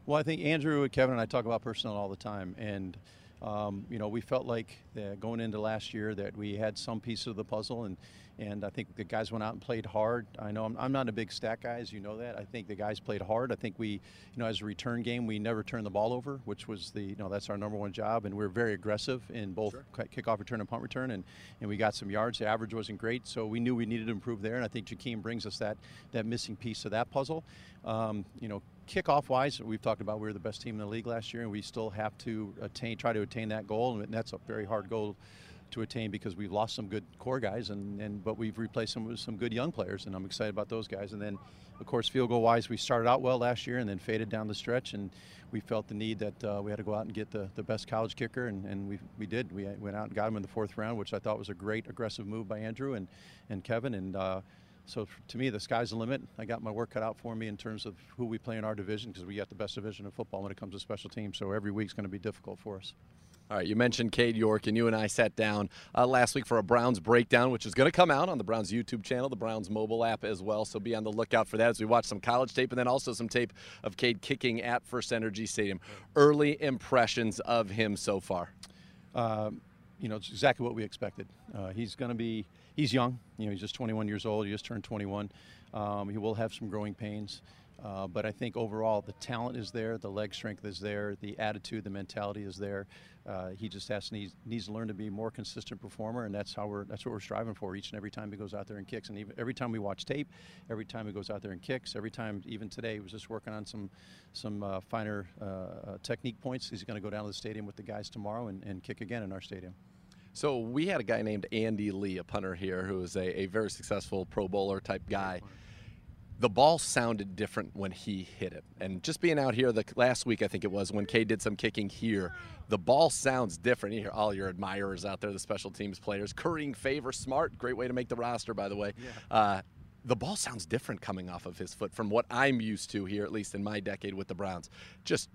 Well, I think Andrew and Kevin and I talk about personnel all the time, and um, you know we felt like going into last year that we had some piece of the puzzle, and and I think the guys went out and played hard. I know I'm, I'm not a big stat guy, as you know that. I think the guys played hard. I think we, you know, as a return game, we never turned the ball over, which was the, you know, that's our number one job, and we are very aggressive in both ki- kickoff return and punt return, and and we got some yards. The average wasn't great, so we knew we needed to improve there, and I think Jakeem brings us that that missing piece of that puzzle. Um, you know, kickoff wise, we've talked about we were the best team in the league last year, and we still have to attain, try to attain that goal, and that's a very hard goal to attain because we've lost some good core guys, and, and but we've replaced them with some good young players, and I'm excited about those guys. And then, of course, field goal wise, we started out well last year and then faded down the stretch, and we felt the need that uh, we had to go out and get the, the best college kicker, and, and we, we did. We went out and got him in the fourth round, which I thought was a great aggressive move by Andrew and, and Kevin, and uh, so to me, the sky's the limit. I got my work cut out for me in terms of who we play in our division because we got the best division of football when it comes to special teams. So every week's going to be difficult for us. All right, you mentioned Cade York, and you and I sat down uh, last week for a Browns breakdown, which is going to come out on the Browns YouTube channel, the Browns mobile app as well. So be on the lookout for that as we watch some college tape and then also some tape of Cade kicking at First Energy Stadium. Early impressions of him so far. Um, you know, it's exactly what we expected. Uh, he's going to be, he's young. You know, he's just 21 years old. He just turned 21. Um, he will have some growing pains. Uh, but I think overall the talent is there, the leg strength is there, the attitude, the mentality is there. Uh, he just has to needs, needs to learn to be a more consistent performer, and that's how we're that's what we're striving for each and every time he goes out there and kicks. And even, every time we watch tape, every time he goes out there and kicks, every time even today he was just working on some some uh, finer uh, uh, technique points. He's going to go down to the stadium with the guys tomorrow and, and kick again in our stadium. So we had a guy named Andy Lee, a punter here, who is a, a very successful Pro Bowler type guy. The ball sounded different when he hit it, and just being out here the last week, I think it was when Kay did some kicking here. The ball sounds different. You hear all your admirers out there, the special teams players, currying favor, smart, great way to make the roster, by the way. Yeah. Uh, the ball sounds different coming off of his foot from what I'm used to here, at least in my decade with the Browns. Just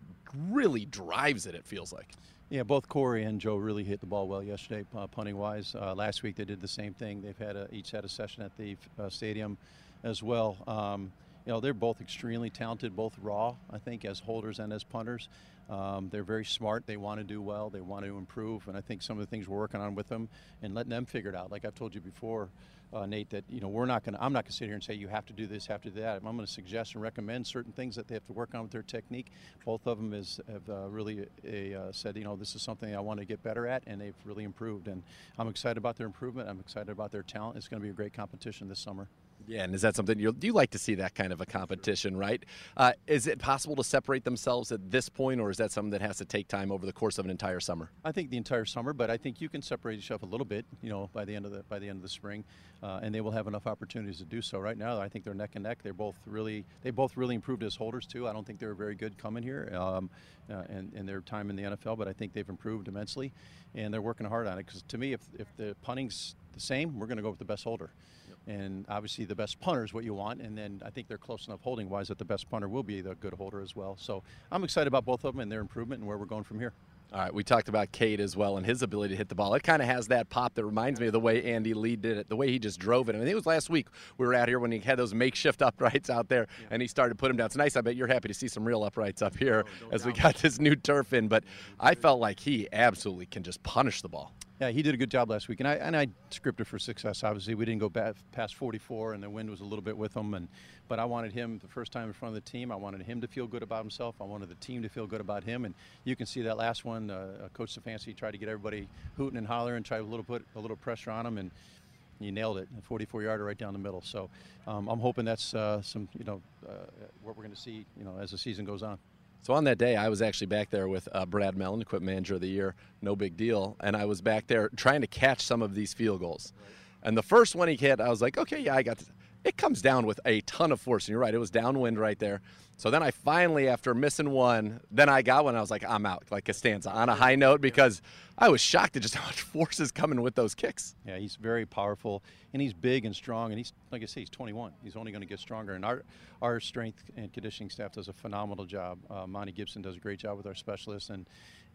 really drives it. It feels like. Yeah, both Corey and Joe really hit the ball well yesterday, uh, punting wise. Uh, last week they did the same thing. They've had a, each had a session at the uh, stadium as well. Um, you know, they're both extremely talented, both raw, I think, as holders and as punters. Um, they're very smart. They want to do well. They want to improve. And I think some of the things we're working on with them and letting them figure it out. Like I've told you before, uh, Nate, that you know we're not going. to I'm not going to sit here and say you have to do this, have to do that. I'm going to suggest and recommend certain things that they have to work on with their technique. Both of them is, have uh, really uh, said, you know, this is something I want to get better at, and they've really improved. And I'm excited about their improvement. I'm excited about their talent. It's going to be a great competition this summer. Yeah, and is that something you you like to see that kind of a competition, right? Uh, is it possible to separate themselves at this point, or is that something that has to take time over the course of an entire summer? I think the entire summer, but I think you can separate yourself a little bit, you know, by the end of the by the end of the spring, uh, and they will have enough opportunities to do so. Right now, I think they're neck and neck. They're both really they both really improved as holders too. I don't think they were very good coming here um, uh, in, in their time in the NFL, but I think they've improved immensely, and they're working hard on it. Because to me, if if the punting's the same, we're going to go with the best holder. And obviously, the best punter is what you want. And then I think they're close enough holding wise that the best punter will be the good holder as well. So I'm excited about both of them and their improvement and where we're going from here. All right, we talked about Cade as well and his ability to hit the ball. It kind of has that pop that reminds me of the way Andy Lee did it, the way he just drove it. I mean, it was last week we were out here when he had those makeshift uprights out there yeah. and he started to put them down. It's nice. I bet you're happy to see some real uprights up here as we got this new turf in. But I felt like he absolutely can just punish the ball. Yeah, he did a good job last week, and I and I scripted for success. Obviously, we didn't go past 44, and the wind was a little bit with him. And but I wanted him the first time in front of the team. I wanted him to feel good about himself. I wanted the team to feel good about him. And you can see that last one, uh, Coach Stefanski tried to get everybody hooting and hollering, try a little put a little pressure on him, and he nailed it. A 44 yarder right down the middle. So um, I'm hoping that's uh, some you know uh, what we're going to see you know as the season goes on. So on that day, I was actually back there with uh, Brad Melland, Equipment Manager of the Year, no big deal, and I was back there trying to catch some of these field goals. And the first one he hit, I was like, okay, yeah, I got this. It comes down with a ton of force, and you're right, it was downwind right there. So then I finally, after missing one, then I got one. I was like, I'm out, like Costanza, on a high note because I was shocked at just how much force is coming with those kicks. Yeah, he's very powerful, and he's big and strong, and he's like I say, he's 21. He's only going to get stronger, and our our strength and conditioning staff does a phenomenal job. Uh, Monty Gibson does a great job with our specialists, and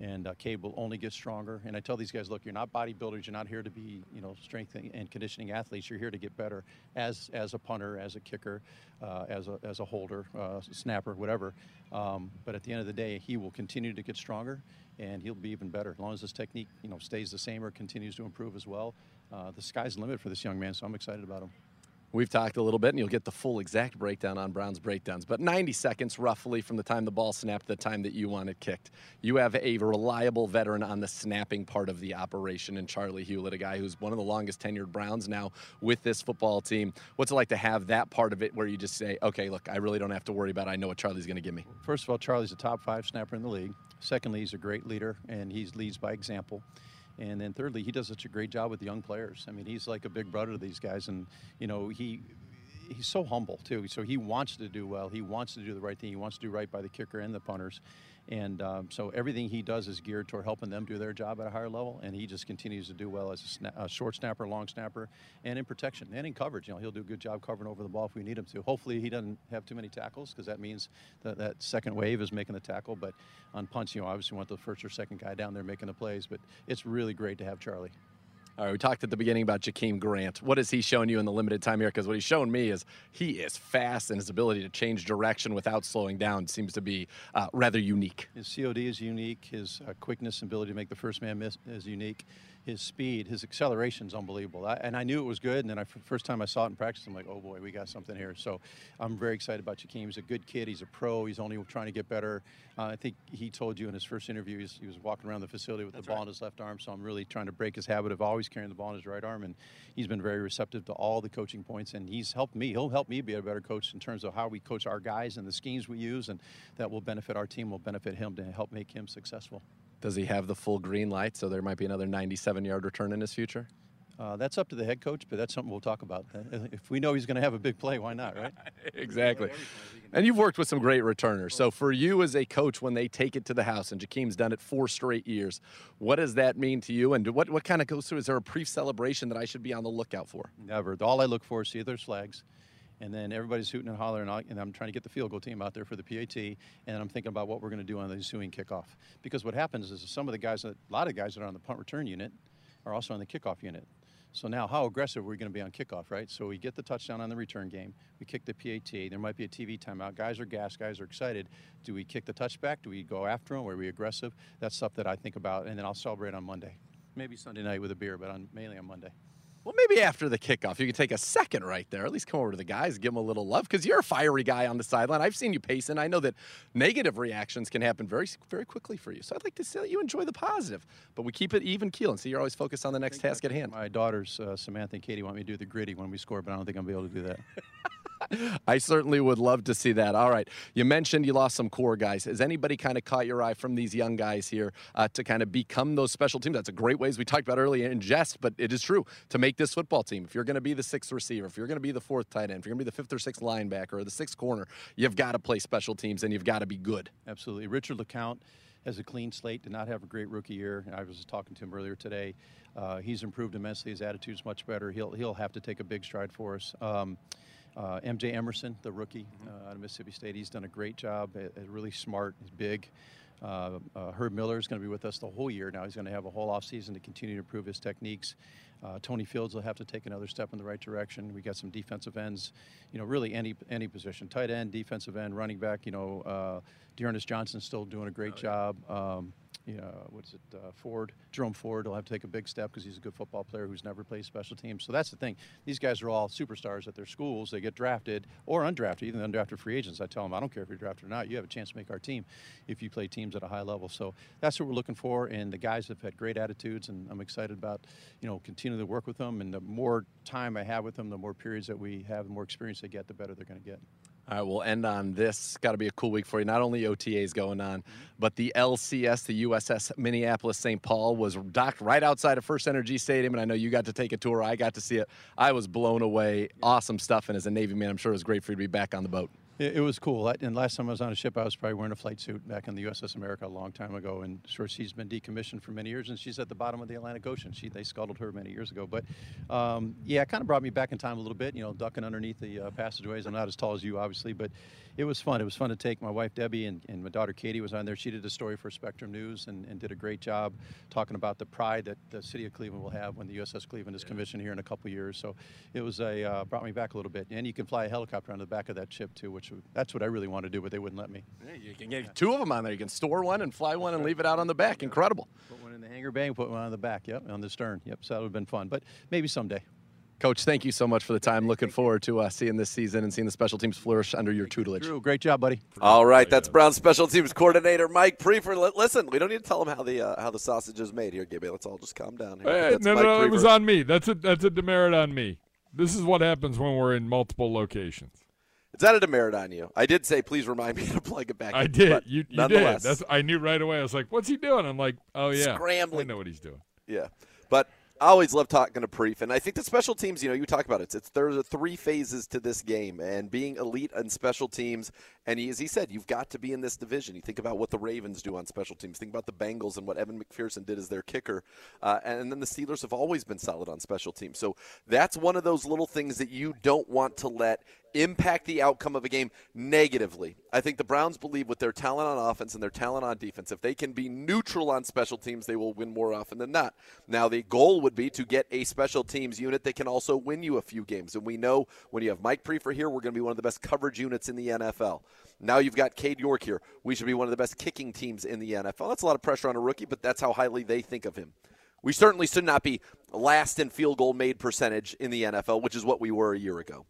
and uh, will only get stronger. And I tell these guys, look, you're not bodybuilders. You're not here to be, you know, strength and conditioning athletes. You're here to get better as as a punter, as a kicker, uh, as a as a holder, uh, snapper, whatever. Um, but at the end of the day, he will continue to get stronger, and he'll be even better as long as his technique, you know, stays the same or continues to improve as well. Uh, the sky's the limit for this young man, so I'm excited about him. We've talked a little bit, and you'll get the full exact breakdown on Brown's breakdowns. But 90 seconds roughly from the time the ball snapped to the time that you want it kicked. You have a reliable veteran on the snapping part of the operation, and Charley Hughlett, a guy who's one of the longest tenured Browns now with this football team. What's it like to have that part of it where you just say, okay, look, I really don't have to worry about it. I know what Charley's going to give me? First of all, Charley's a top five snapper in the league. Secondly, he's a great leader, and he leads by example. And then thirdly, he does such a great job with the young players. I mean, he's like a big brother to these guys, and you know he he's so humble too. So he wants to do well. He wants to do the right thing. He wants to do right by the kicker and the punters. And um, so everything he does is geared toward helping them do their job at a higher level. And he just continues to do well as a, sna- a short snapper, long snapper, and in protection and in coverage. You know, he'll do a good job covering over the ball if we need him to. Hopefully, he doesn't have too many tackles because that means that that second wave is making the tackle. But on punch, you know, obviously want the first or second guy down there making the plays. But it's really great to have Charley. All right, we talked at the beginning about Jakeem Grant. What has he shown you in the limited time here? Because what he's shown me is he is fast, and his ability to change direction without slowing down seems to be uh, rather unique. His COD is unique. His uh, quickness and ability to make the first man miss is unique. His speed, his acceleration is unbelievable. I, and I knew it was good. And then I, for the first time I saw it in practice, I'm like, oh boy, we got something here. So I'm very excited about Jakeem. He's a good kid. He's a pro. He's only trying to get better. Uh, I think he told you in his first interview he's, he was walking around the facility with That's the ball right. in his left arm. So I'm really trying to break his habit of always carrying the ball in his right arm. And he's been very receptive to all the coaching points. And he's helped me. He'll help me be a better coach in terms of how we coach our guys and the schemes we use. And that will benefit our team, will benefit him to help make him successful. Does he have the full green light? So there might be another 97 yard return in his future? Uh, that's up to the head coach, but that's something we'll talk about. Uh, If we know he's going to have a big play, why not, right? exactly. And you've worked with some great returners. So for you as a coach, when they take it to the house, and Jakeem's done it four straight years, what does that mean to you? And what, what kind of goes through? Is there a pre-celebration that I should be on the lookout for? Never. All I look for is see there's flags, and then everybody's hooting and hollering, and I'm trying to get the field goal team out there for the PAT, and I'm thinking about what we're going to do on the ensuing kickoff. Because what happens is some of the guys, a lot of guys that are on the punt return unit, are also on the kickoff unit. So now, how aggressive are we going to be on kickoff, right? So we get the touchdown on the return game. We kick the PAT. There might be a TV timeout. Guys are gassed. Guys are excited. Do we kick the touchback? Do we go after them? Are we aggressive? That's stuff that I think about, and then I'll celebrate on Monday. Maybe Sunday night with a beer, but on, mainly on Monday. Well, maybe after the kickoff, you could take a second right there. At least come over to the guys, give them a little love, because you're a fiery guy on the sideline. I've seen you pacing. I know that negative reactions can happen very, very quickly for you. So I'd like to see that you enjoy the positive, but we keep it even keel and see you're always focused on the next task at hand. My daughters, uh, Samantha and Katie, want me to do the gritty when we score, but I don't think I'm going to be able to do that. I certainly would love to see that. All right. You mentioned you lost some core guys. Has anybody kind of caught your eye from these young guys here uh, to kind of become those special teams? That's a great way, as we talked about earlier in jest, but it is true to make this football team. If you're going to be the sixth receiver, if you're going to be the fourth tight end, if you're going to be the fifth or sixth linebacker or the sixth corner, you've got to play special teams and you've got to be good. Absolutely. Richard LeCounte has a clean slate, did not have a great rookie year. I was talking to him earlier today. Uh, he's improved immensely. His attitude's much better. He'll, he'll have to take a big stride for us. Um, uh, MJ Emerson, the rookie uh, out of Mississippi State, he's done a great job. uh, really smart, he's big. Uh, uh, Herb Miller is going to be with us the whole year now. He's going to have a whole offseason to continue to improve his techniques. Uh, Tony Fields will have to take another step in the right direction. We got some defensive ends, you know, really any any position, tight end, defensive end, running back. You know, uh, D'Ernest Johnson's still doing a great job. Um, yeah, what is it? Uh, Ford, Jerome Ford will have to take a big step because he's a good football player who's never played special teams. So that's the thing. These guys are all superstars at their schools. They get drafted or undrafted, even undrafted free agents. I tell them, I don't care if you're drafted or not. You have a chance to make our team if you play teams at a high level. So that's what we're looking for. And the guys have had great attitudes, and I'm excited about, you know, continuing to work with them. And the more time I have with them, the more periods that we have, the more experience they get, the better they're going to get. All right, we'll end on this. Got to be a cool week for you. Not only OTAs going on, mm-hmm. but the LCS, the USS Minneapolis St. Paul, was docked right outside of First Energy Stadium, and I know you got to take a tour. I got to see it. I was blown away. Awesome stuff. And as a Navy man, I'm sure it was great for you to be back on the boat. It, it was cool. I- And last time I was on a ship, I was probably wearing a flight suit back in the USS America a long time ago. And sure, she's been decommissioned for many years, and she's at the bottom of the Atlantic Ocean. She they scuttled her many years ago. But um, yeah, it kind of brought me back in time a little bit. You know, ducking underneath the uh, passageways. I'm not as tall as you, obviously, but it was fun. It was fun to take my wife Debbie and, and my daughter Katie was on there. She did a story for Spectrum News and, and did a great job talking about the pride that the city of Cleveland will have when the USS Cleveland is commissioned here in a couple years. So it was a uh, brought me back a little bit. And you can fly a helicopter on the back of that ship too, which that's what I really wanted to do, but they wouldn't let me. Yeah, You can get two of them on there. You can store one and fly one and leave it out on the back. Incredible. Put one in the hangar bay put one on the back. Yep, on the stern. Yep, so that would have been fun. But maybe someday. Coach, thank you so much for the time. Looking forward to uh, seeing this season and seeing the special teams flourish under your tutelage. Drew, great job, buddy. All right, that's Brown special teams coordinator Mike Priefer. Li- Listen, we don't need to tell him how the uh, how the sausage is made here, Gibby. Let's all just calm down here. Hey, no, Mike no, it was on me. That's a that's a demerit on me. This is what happens when we're in multiple locations. It's that a demerit on you? I did say, please remind me to plug it back. In. I in, did. but You, you did. nonetheless, That's I knew right away. I was like, "What's he doing?" I'm like, "Oh yeah, Scrambling. I know what he's doing." Yeah, but I always love talking to Preef, and I think the special teams. You know, you talk about it. It's there's a three phases to this game, and being elite in special teams And he, as he said, you've got to be in this division. You think about what the Ravens do on special teams. Think about the Bengals and what Evan McPherson did as their kicker. Uh, and then the Steelers have always been solid on special teams. So that's one of those little things that you don't want to let impact the outcome of a game negatively. I think the Browns believe with their talent on offense and their talent on defense, if they can be neutral on special teams, they will win more often than not. Now, the goal would be to get a special teams unit that can also win you a few games. And we know when you have Mike Priefer here, we're going to be one of the best coverage units in the NFL. Now you've got Cade York here. We should be one of the best kicking teams in the NFL. That's a lot of pressure on a rookie, but that's how highly they think of him. We certainly should not be last in field goal made percentage in the NFL, which is what we were a year ago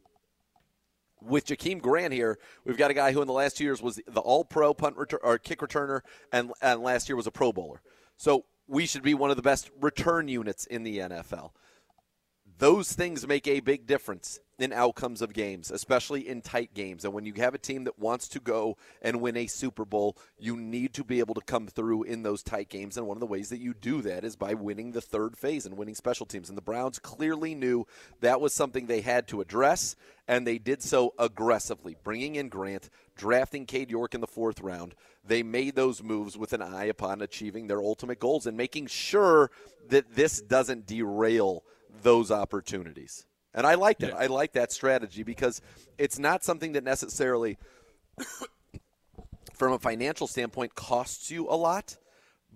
with Jakeem Grant here, we've got a guy who in the last two years was the All Pro punt return, or kick returner, and and last year was a Pro Bowler. So we should be one of the best return units in the NFL. Those things make a big difference in outcomes of games, especially in tight games. And when you have a team that wants to go and win a Super Bowl, you need to be able to come through in those tight games. And one of the ways that you do that is by winning the third phase and winning special teams. And the Browns clearly knew that was something they had to address, and they did so aggressively, bringing in Grant, drafting Cade York in the fourth round. They made those moves with an eye upon achieving their ultimate goals and making sure that this doesn't derail those opportunities. And I like that. Yeah. I like that strategy because it's not something that necessarily, from a financial standpoint, costs you a lot,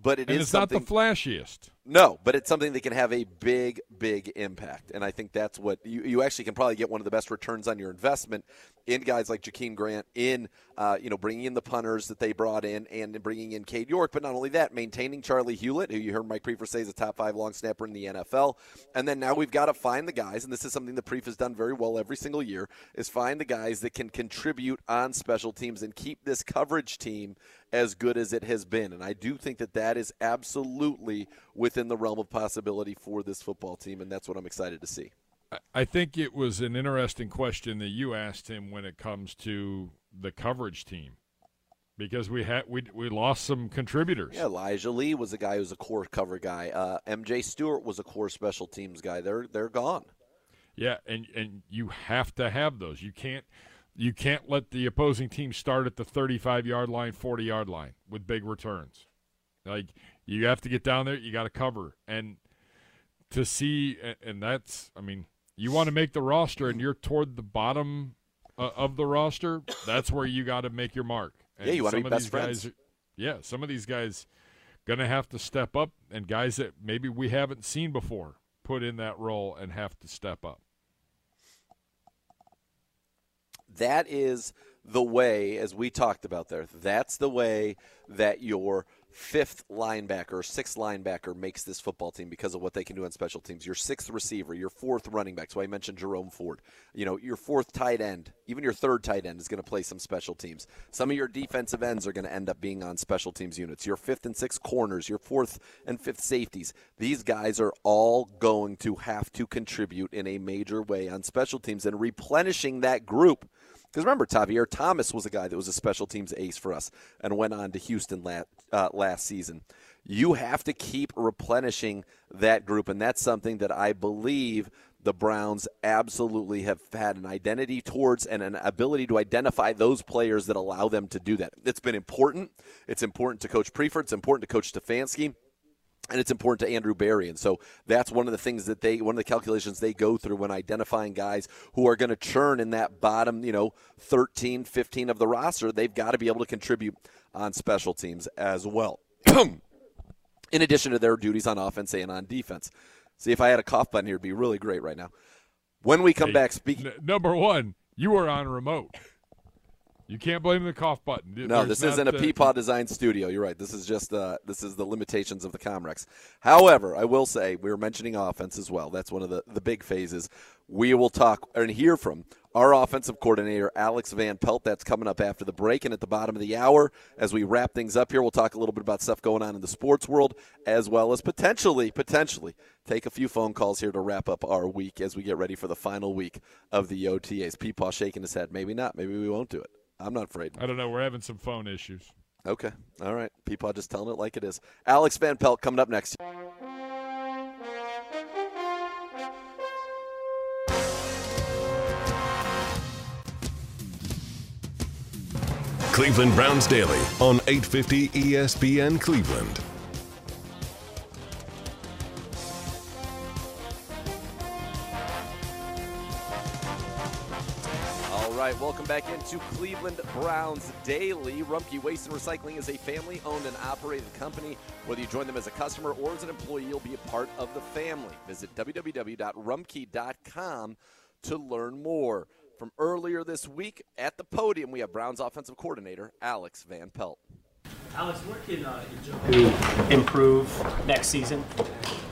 but it and is it's not the flashiest. No, but it's something that can have a big, big impact. And I think that's what you, you actually can probably get one of the best returns on your investment in guys like Jakeem Grant, in uh, you know bringing in the punters that they brought in, and bringing in Cade York. But not only that, maintaining Charley Hughlett, who you heard Mike Priefer say is a top five long snapper in the NFL. And then now we've got to find the guys, and this is something the Preef has done very well every single year, is find the guys that can contribute on special teams and keep this coverage team as good as it has been. And I do think that that is absolutely within the realm of possibility for this football team, and that's what I'm excited to see. I think it was an interesting question that you asked him when it comes to the coverage team. Because we had we we lost some contributors. Yeah, Elijah Lee was a guy who was a core cover guy. Uh, MJ Stewart was a core special teams guy. They're they're gone. Yeah, and and you have to have those. You can't you can't let the opposing team start at the 35 yard line, 40 yard line with big returns. Like you have to get down there, you got to cover. And to see and that's I mean, you want to make the roster and you're toward the bottom uh, of the roster, that's where you got to make your mark. And yeah, you want to be best friends. Guys, yeah, some of these guys going to have to step up, and guys that maybe we haven't seen before put in that role and have to step up. That is the way, as we talked about there, that's the way that your – fifth linebacker, sixth linebacker makes this football team because of what they can do on special teams. Your sixth receiver, your fourth running back. So I mentioned Jerome Ford. You know, your fourth tight end, even your third tight end is going to play some special teams. Some of your defensive ends are going to end up being on special teams units. Your fifth and sixth corners, your fourth and fifth safeties. These guys are all going to have to contribute in a major way on special teams and replenishing that group because remember, Tavierre Thomas was a guy that was a special teams ace for us and went on to Houston uh, last season. You have to keep replenishing that group, and that's something that I believe the Browns absolutely have had an identity towards and an ability to identify those players that allow them to do that. It's been important. It's important to Coach Priefer. It's important to Coach Stefanski and it's important to Andrew Berry. And so that's one of the things that they, one of the calculations they go through when identifying guys who are going to churn in that bottom, you know, 13, 15 of the roster. They've got to be able to contribute on special teams as well. in addition to their duties on offense and on defense. See, if I had a cough button here, it'd be really great right now. When we come hey, back, speaking. N- number one, you are on remote. You can't blame the cough button. No, There's this isn't a Peepaw Design Studio. You're right. This is just uh, this is the limitations of the Comrex. However, I will say we were mentioning offense as well. That's one of the, the big phases. We will talk and hear from our offensive coordinator, Alex Van Pelt. That's coming up after the break. And at the bottom of the hour, as we wrap things up here, we'll talk a little bit about stuff going on in the sports world, as well as potentially, potentially take a few phone calls here to wrap up our week as we get ready for the final week of the OTAs. Peepaw shaking his head. Maybe not. Maybe we won't do it. I'm not afraid. I don't know. We're having some phone issues. Okay. All right. Peepaw just telling it like it is. Alex Van Pelt coming up next. Cleveland Browns Daily on 850 ESPN Cleveland. Right, welcome back into Cleveland Browns Daily. Rumpke Waste and Recycling is a family owned and operated company. Whether you join them as a customer or as an employee, you'll be a part of the family. Visit www.rumpke.com to learn more. From earlier this week at the podium, we have Browns offensive coordinator Alex Van Pelt. Alex, where can uh, Joe improve next season?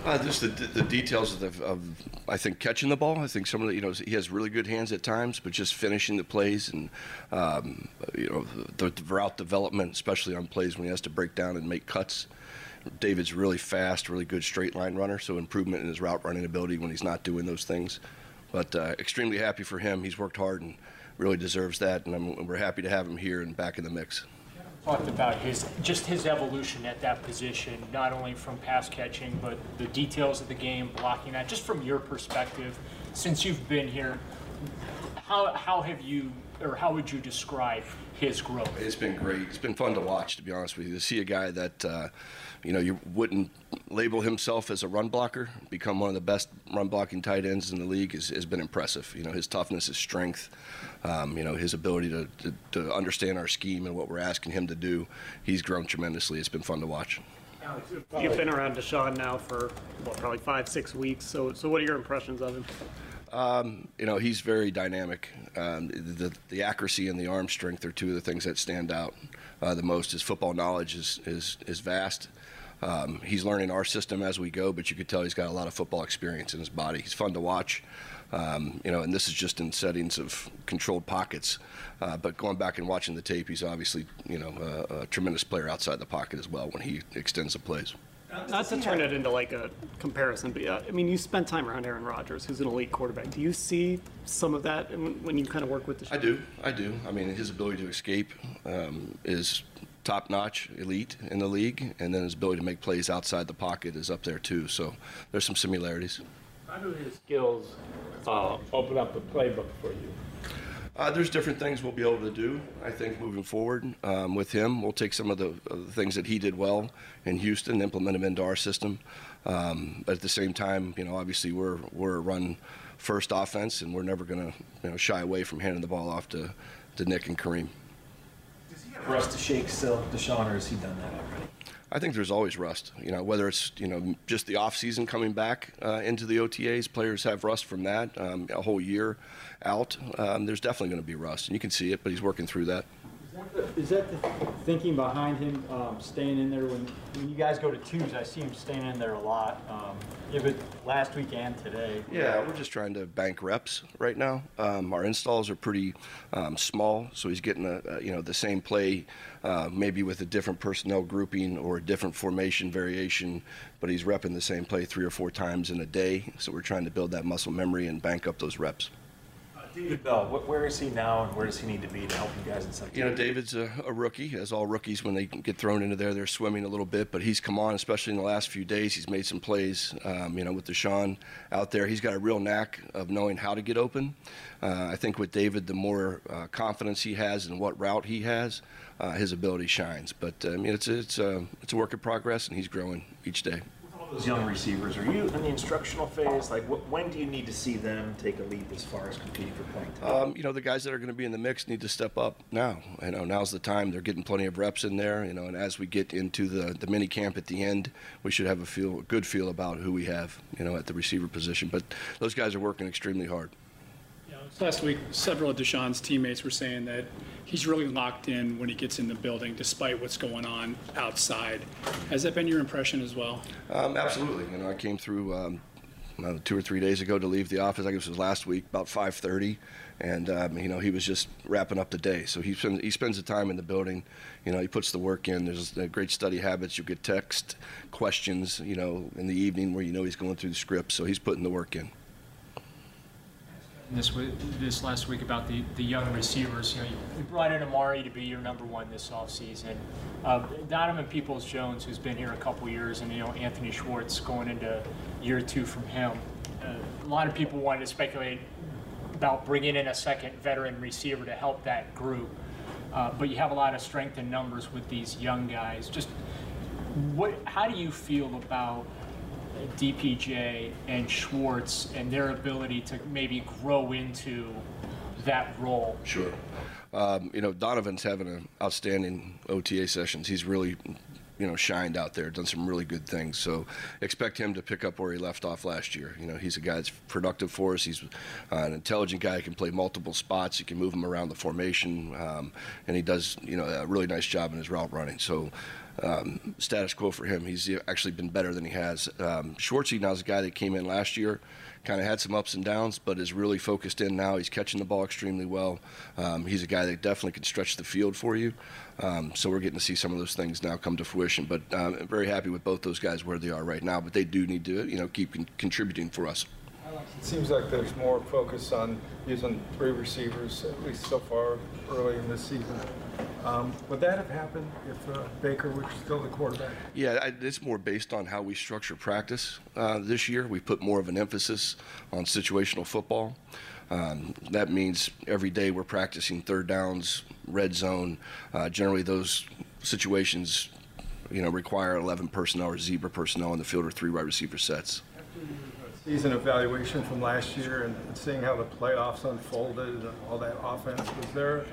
Uh, just the, the details of, the, of, I think, catching the ball. I think some of the, you know, he has really good hands at times, but just finishing the plays and, um, you know, the, the route development, especially on plays when he has to break down and make cuts. David's really fast, really good straight line runner, so improvement in his route running ability when he's not doing those things. But uh, extremely happy for him. He's worked hard and really deserves that, and I'm, we're happy to have him here and back in the mix talked about his just his evolution at that position, not only from pass catching, but the details of the game, blocking that. Just from your perspective, since you've been here, how how have you or how would you describe his growth? It's been great. It's been fun to watch, to be honest with you. To see a guy that, uh, you know, you wouldn't label himself as a run blocker, become one of the best run blocking tight ends in the league is, has been impressive. You know, his toughness, his strength, um, you know, his ability to, to, to understand our scheme and what we're asking him to do. He's grown tremendously. It's been fun to watch. You've been around Deshaun now for what, probably five, six weeks. So, so what are your impressions of him? Um, you know, he's very dynamic. Um, the, the accuracy and the arm strength are two of the things that stand out uh, the most. His football knowledge is, is, is vast. Um, he's learning our system as we go, but you could tell he's got a lot of football experience in his body. He's fun to watch. Um, you know, and this is just in settings of controlled pockets. Uh, but going back and watching the tape, he's obviously, you know, a, a tremendous player outside the pocket as well when he extends the plays. Not to turn it into like a comparison, but yeah, I mean, you spent time around Aaron Rodgers, who's an elite quarterback. Do you see some of that when you kind of work with the? I do, I do. I mean, his ability to escape um, is top notch, elite in the league, and then his ability to make plays outside the pocket is up there too. So there's some similarities. How do his skills uh, open up the playbook for you? Uh, there's different things we'll be able to do, I think, moving forward um, with him. We'll take some of the, of the, things that he did well in Houston, and implement them into our system. Um, but at the same time, you know, obviously we're we're a run first offense, and we're never going to you know, shy away from handing the ball off to, to Nick and Kareem. Does he have rust to shake still, Deshaun, or has he done that already? I think there's always rust. You know, whether it's you know just the off season coming back uh, into the OTAs, players have rust from that. Um, a whole year out, um, there's definitely going to be rust, and you can see it. But he's working through that. Is that the thinking behind him um, staying in there when, when you guys go to twos? I see him staying in there a lot. Um, even last week and today. Yeah, we're just trying to bank reps right now. Um, our installs are pretty um, small, so he's getting a, a, you know the same play, uh, maybe with a different personnel grouping or a different formation variation, but he's repping the same play three or four times in a day. So we're trying to build that muscle memory and bank up those reps. David Bell, where is he now and where does he need to be to help you guys in some You know, David's a, a, rookie, as all rookies, when they get thrown into there, they're swimming a little bit, but he's come on, especially in the last few days. He's made some plays, um, you know, with Deshaun out there. He's got a real knack of knowing how to get open. Uh, I think with David, the more uh, confidence he has in what route he has, uh, his ability shines. But, uh, I mean, it's, it's, uh, it's a work in progress, and he's growing each day those young receivers, are you in the instructional phase? Like, wh- when do you need to see them take a leap as far as competing for playing time? Um, you know, the guys that are going to be in the mix need to step up now. You know, now's the time. They're getting plenty of reps in there. You know, and as we get into the the mini camp at the end, we should have a feel, a good feel about who we have. You know, at the receiver position. But those guys are working extremely hard. Last week, several of Deshaun's teammates were saying that he's really locked in when he gets in the building, despite what's going on outside. Has that been your impression as well? Um, absolutely. You know, I came through um, two or three days ago to leave the office. I guess it was last week, about 5:30, and um, you know he was just wrapping up the day. So he spends he spends the time in the building. You know, he puts the work in. There's great study habits. You get text questions. You know, in the evening where you know he's going through the script. So he's putting the work in this this last week about the, the young receivers. You know, you brought in Amari to be your number one this offseason. Uh, Donovan Peoples Jones, who's been here a couple years, and you know Anthony Schwartz going into year two from him. Uh, a lot of people wanted to speculate about bringing in a second veteran receiver to help that group. uh, but you have a lot of strength in numbers with these young guys. Just what? How do you feel about DPJ and Schwartz and their ability to maybe grow into that role? Sure. Um, you know, Donovan's having an outstanding OTA sessions. He's really, you know, shined out there, done some really good things. So expect him to pick up where he left off last year. You know, he's a guy that's productive for us. He's uh, an intelligent guy. He can play multiple spots. He can move him around the formation, um, and he does, you know, a really nice job in his route running. So. Um, status quo for him. He's actually been better than he has. Um, Schwartzy now is a guy that came in last year kind of had some ups and downs, but is really focused in now. He's catching the ball extremely well. Um, he's a guy that definitely can stretch the field for you. Um, so we're getting to see some of those things now come to fruition. But um, I'm very happy with both those guys where they are right now. But they do need to, you know, keep con- contributing for us. It seems like there's more focus on using three receivers, at least so far early in this season. Um, would that have happened if uh, Baker was still the quarterback? Yeah, I, it's more based on how we structure practice uh, this year. We put more of an emphasis on situational football. Um, that means every day we're practicing third downs, red zone. Uh, generally, those situations, you know, require 11 personnel or zebra personnel on the field or three wide receiver sets. Season evaluation from last year and seeing how the playoffs unfolded and all that offense, was there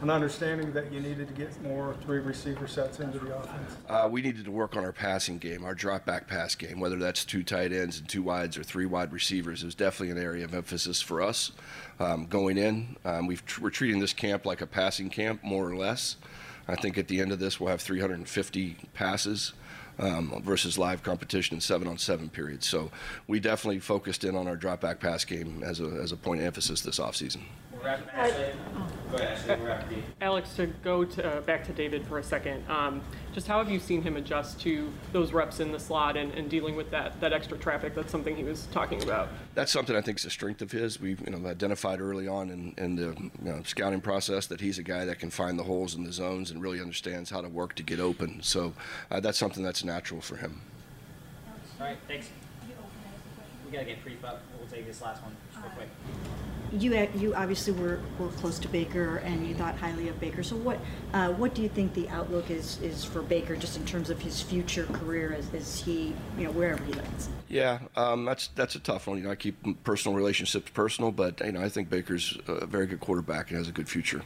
an understanding that you needed to get more three receiver sets into the offense? Uh, we needed to work on our passing game, our drop back pass game, whether that's two tight ends and two wides or three wide receivers is definitely an area of emphasis for us um, going in. Um, we are treating this camp like a passing camp, more or less. I think at the end of this, we'll have 350 passes. Um, versus live competition in seven on seven periods. So we definitely focused in on our drop back pass game as a, as a point of emphasis this offseason. Alex, to go to, uh, back to David for a second, um, just how have you seen him adjust to those reps in the slot and, and, dealing with that, that extra traffic? That's something he was talking about. That's something I think is a strength of his. We've you know, identified early on in, in the you know, scouting process that he's a guy that can find the holes in the zones and really understands how to work to get open. So uh, that's something that's natural for him. All right, thanks. We gotta get brief up. We'll take this last one real quick you you obviously were, were close to Baker and you thought highly of Baker. So what uh, what do you think the outlook is is for Baker just in terms of his future career as, as he you know wherever he lands? Yeah, um, that's that's a tough one. You know, I keep personal relationships personal, but you know I think Baker's a very good quarterback and has a good future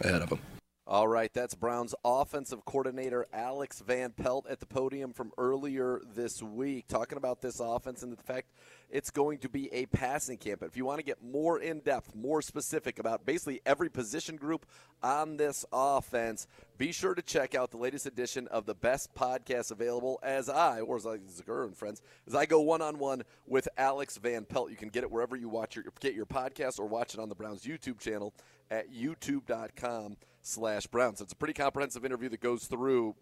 ahead of him. All right, that's Browns offensive coordinator Alex Van Pelt at the podium from earlier this week, talking about this offense and the fact it's going to be a passing camp. But if you want to get more in depth, more specific about basically every position group on this offense, be sure to check out the latest edition of the best podcast available as I, or as I, Zegura and friends, as I go one on one with Alex Van Pelt. You can get it wherever you watch your get your podcast or watch it on the Browns YouTube channel at youtube.com slash Browns. It's a pretty comprehensive interview that goes through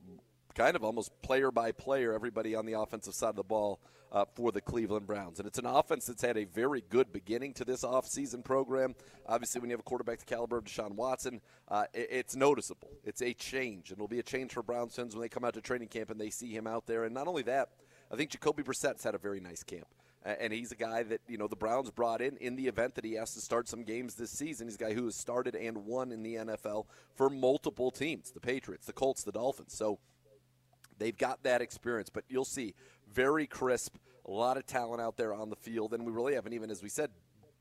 kind of almost player by player, everybody on the offensive side of the ball uh, for the Cleveland Browns. And it's an offense that's had a very good beginning to this offseason program. Obviously, when you have a quarterback the caliber of Deshaun Watson, uh, it, it's noticeable. It's a change, and it'll be a change for Browns fans when they come out to training camp and they see him out there. And not only that, I think Jacoby Brissett's had a very nice camp and he's a guy that you know the Browns brought in in the event that he has to start some games this season. He's a guy who has started and won in the NFL for multiple teams: the Patriots, the Colts, the Dolphins. So they've got that experience. But you'll see very crisp, a lot of talent out there on the field, and we really haven't even, as we said,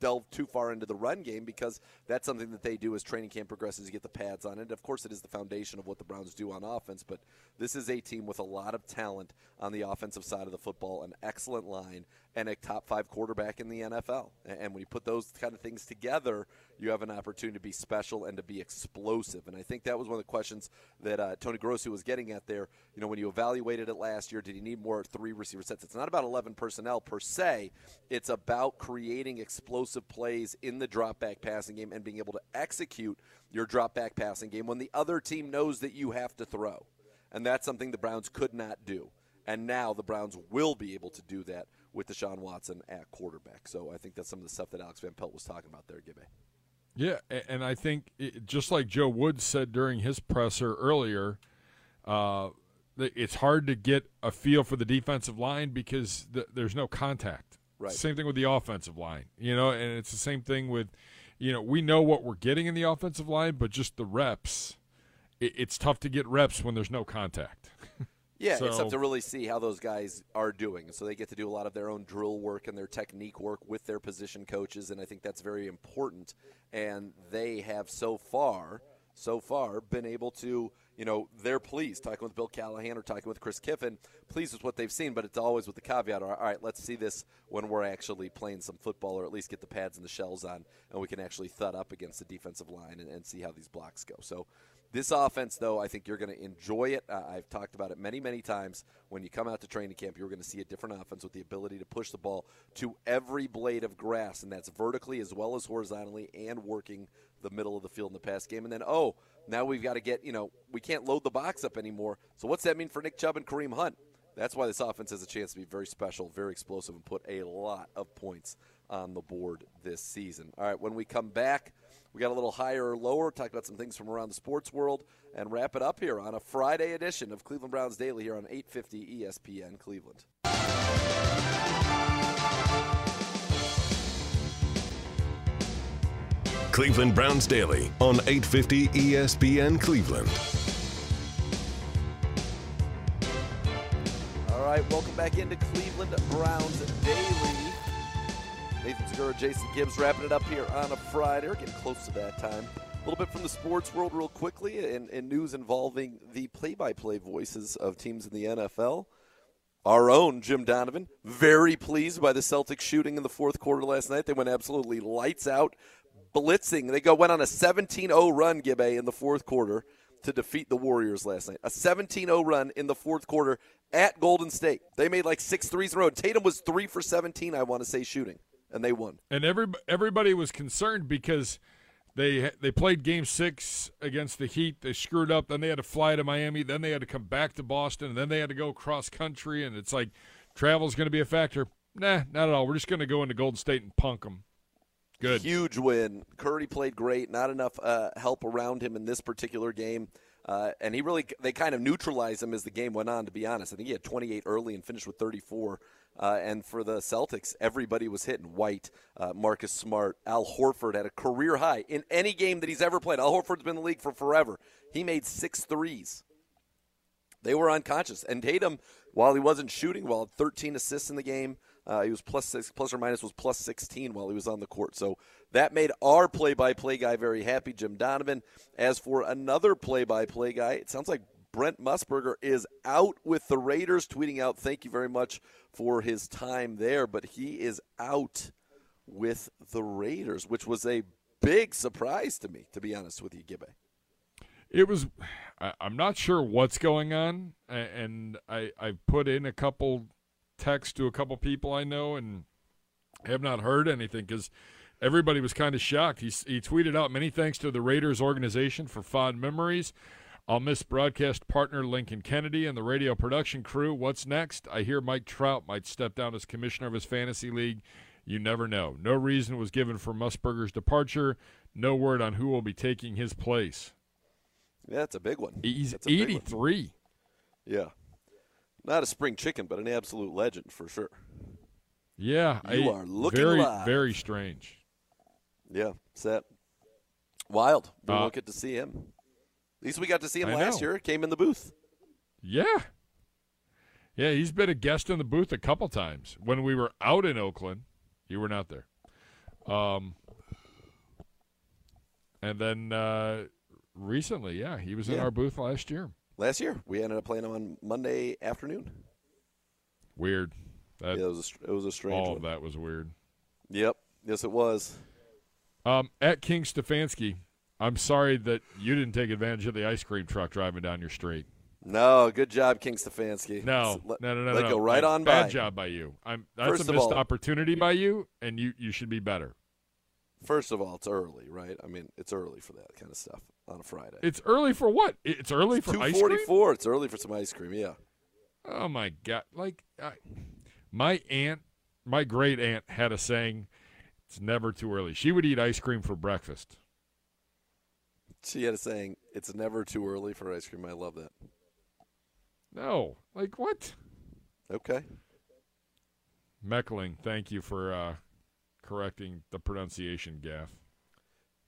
delve too far into the run game because that's something that they do as training camp progresses. You get the pads on it. Of course, it is the foundation of what the Browns do on offense, but this is a team with a lot of talent on the offensive side of the football, an excellent line, and a top five quarterback in the NFL. And when you put those kind of things together, you have an opportunity to be special and to be explosive. And I think that was one of the questions that uh, Tony Grossi was getting at there. You know, when you evaluated it last year, did he need more three receiver sets? It's not about 11 personnel per se, it's about creating explosive plays in the drop back passing game and being able to execute your drop back passing game when the other team knows that you have to throw. And that's something the Browns could not do. And now the Browns will be able to do that with Deshaun Watson at quarterback. So I think that's some of the stuff that Alex Van Pelt was talking about there, Gibby. Yeah, and I think it, just like Joe Woods said during his presser earlier, uh, it's hard to get a feel for the defensive line because th- there's no contact. Right. Same thing with the offensive line, you know, and it's the same thing with, you know, we know what we're getting in the offensive line, but just the reps it, it's tough to get reps when there's no contact. Yeah, So- it's tough to really see how those guys are doing. So they get to do a lot of their own drill work and their technique work with their position coaches, and I think that's very important. And they have so far, so far, been able to, you know, they're pleased talking with Bill Callahan or talking with Chris Kiffin, pleased with what they've seen, but it's always with the caveat: all right, let's see this when we're actually playing some football, or at least get the pads and the shells on, and we can actually thud up against the defensive line and, and see how these blocks go. So. This offense, though, I think you're going to enjoy it. Uh, I've talked about it many, many times. When you come out to training camp, you're going to see a different offense with the ability to push the ball to every blade of grass, and that's vertically as well as horizontally and working the middle of the field in the pass game. And then, oh, now we've got to get, you know, we can't load the box up anymore. So what's that mean for Nick Chubb and Kareem Hunt? That's why this offense has a chance to be very special, very explosive, and put a lot of points on the board this season. All right, when we come back, we got a little higher or lower, talk about some things from around the sports world, and wrap it up here on a Friday edition of Cleveland Browns Daily here on 850 ESPN Cleveland. Cleveland Browns Daily on 850 ESPN Cleveland. All right, welcome back into Cleveland Browns Daily. Nathan Zegura, Jason Gibbs wrapping it up here on a Friday. We're getting close to that time. A little bit from the sports world, real quickly, and, and news involving the play by play voices of teams in the NFL. Our own Jim Donovan, very pleased by the Celtics shooting in the fourth quarter last night. They went absolutely lights out, blitzing. They go went on a 17-0 run, Gibbe, in the fourth quarter to defeat the Warriors last night. A 17-0 run in the fourth quarter at Golden State. They made like six threes in a row. Tatum was three for 17, I want to say, shooting, and they won. and every everybody was concerned because they they played Game Six against the Heat. They screwed up. Then they had to fly to Miami. Then they had to come back to Boston. And then they had to go cross country. And it's like travel's going to be a factor. Nah, not at all. We're just going to go into Golden State and punk them. Good. Huge win. Curry played great. Not enough uh, help around him in this particular game. Uh, and he really, they kind of neutralized him as the game went on, to be honest. I think he had 28 early and finished with 34. Uh, and for the Celtics, everybody was hitting. White, uh, Marcus Smart, Al Horford had a career high in any game that he's ever played. Al Horford's been in the league for forever. He made six threes. They were unconscious. And Tatum, while he wasn't shooting well, 13 assists in the game. Uh, he was plus six, plus or minus was plus 16 while he was on the court. So that made our play-by-play guy very happy, Jim Donovan. As for another play-by-play guy, it sounds like Brent Musburger is out with the Raiders, tweeting out, "Thank you very much for his time there," but he is out with the Raiders, which was a big surprise to me, to be honest with you, Gibbe. It was. I, I'm not sure what's going on, and I I put in a couple texts to a couple people I know, and have not heard anything because everybody was kind of shocked. He he tweeted out many thanks to the Raiders organization for fond memories. I'll miss broadcast partner Lincoln Kennedy and the radio production crew. What's next? I hear Mike Trout might step down as commissioner of his fantasy league. You never know. No reason was given for Musburger's departure. No word on who will be taking his place. Yeah, that's a big one. He's a big one. 83. Yeah. Not a spring chicken, but an absolute legend for sure. Yeah, You I- are looking very, live. very strange. Yeah, set. Wild. We Uh, won't get to see him. At least we got to see him I last know. year. Came in the booth. Yeah, yeah, he's been a guest in the booth a couple times. When we were out in Oakland, you were not there. Um, and then uh, recently, yeah, he was in Yeah. our booth last year. Last year, we ended up playing him on Monday afternoon. Weird. That, yeah, it was a, it was a strange all one. of that was weird. Yep. Yes, it was. Um, at King Stefanski, I'm sorry that you didn't take advantage of the ice cream truck driving down your street. No, good job, King Stefanski. No, Let- no, no, no, let no. go right Like, on Bad by. job by you. I'm. That's First a missed all- opportunity by you, and you you should be better. First of all, it's early, right? I mean, it's early for that kind of stuff on a Friday. It's early for what? It's early for ice cream. 244. It's early for some ice cream, yeah. Oh my god! Like I, my aunt, my great aunt had a saying: "It's never too early." She would eat ice cream for breakfast. She had a saying, it's never too early for ice cream. I love that. No, like what? Okay. Meckling, thank you for uh, correcting the pronunciation gaff.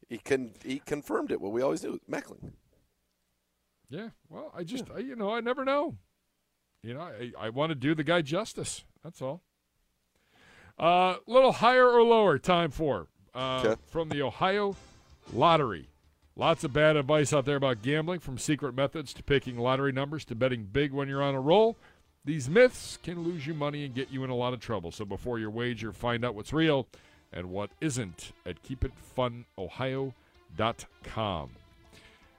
He con- he confirmed it. What we always do, Meckling. Yeah. Well, I just, I, you know, I never know. You know, I, I want to do the guy justice. That's all. A uh, little higher or lower time for uh, Okay. from the Ohio Lottery. Lots of bad advice out there about gambling, from secret methods to picking lottery numbers to betting big when you're on a roll. These myths can lose you money and get you in a lot of trouble. So before your wager, find out what's real and what isn't at keepitfunohio.com.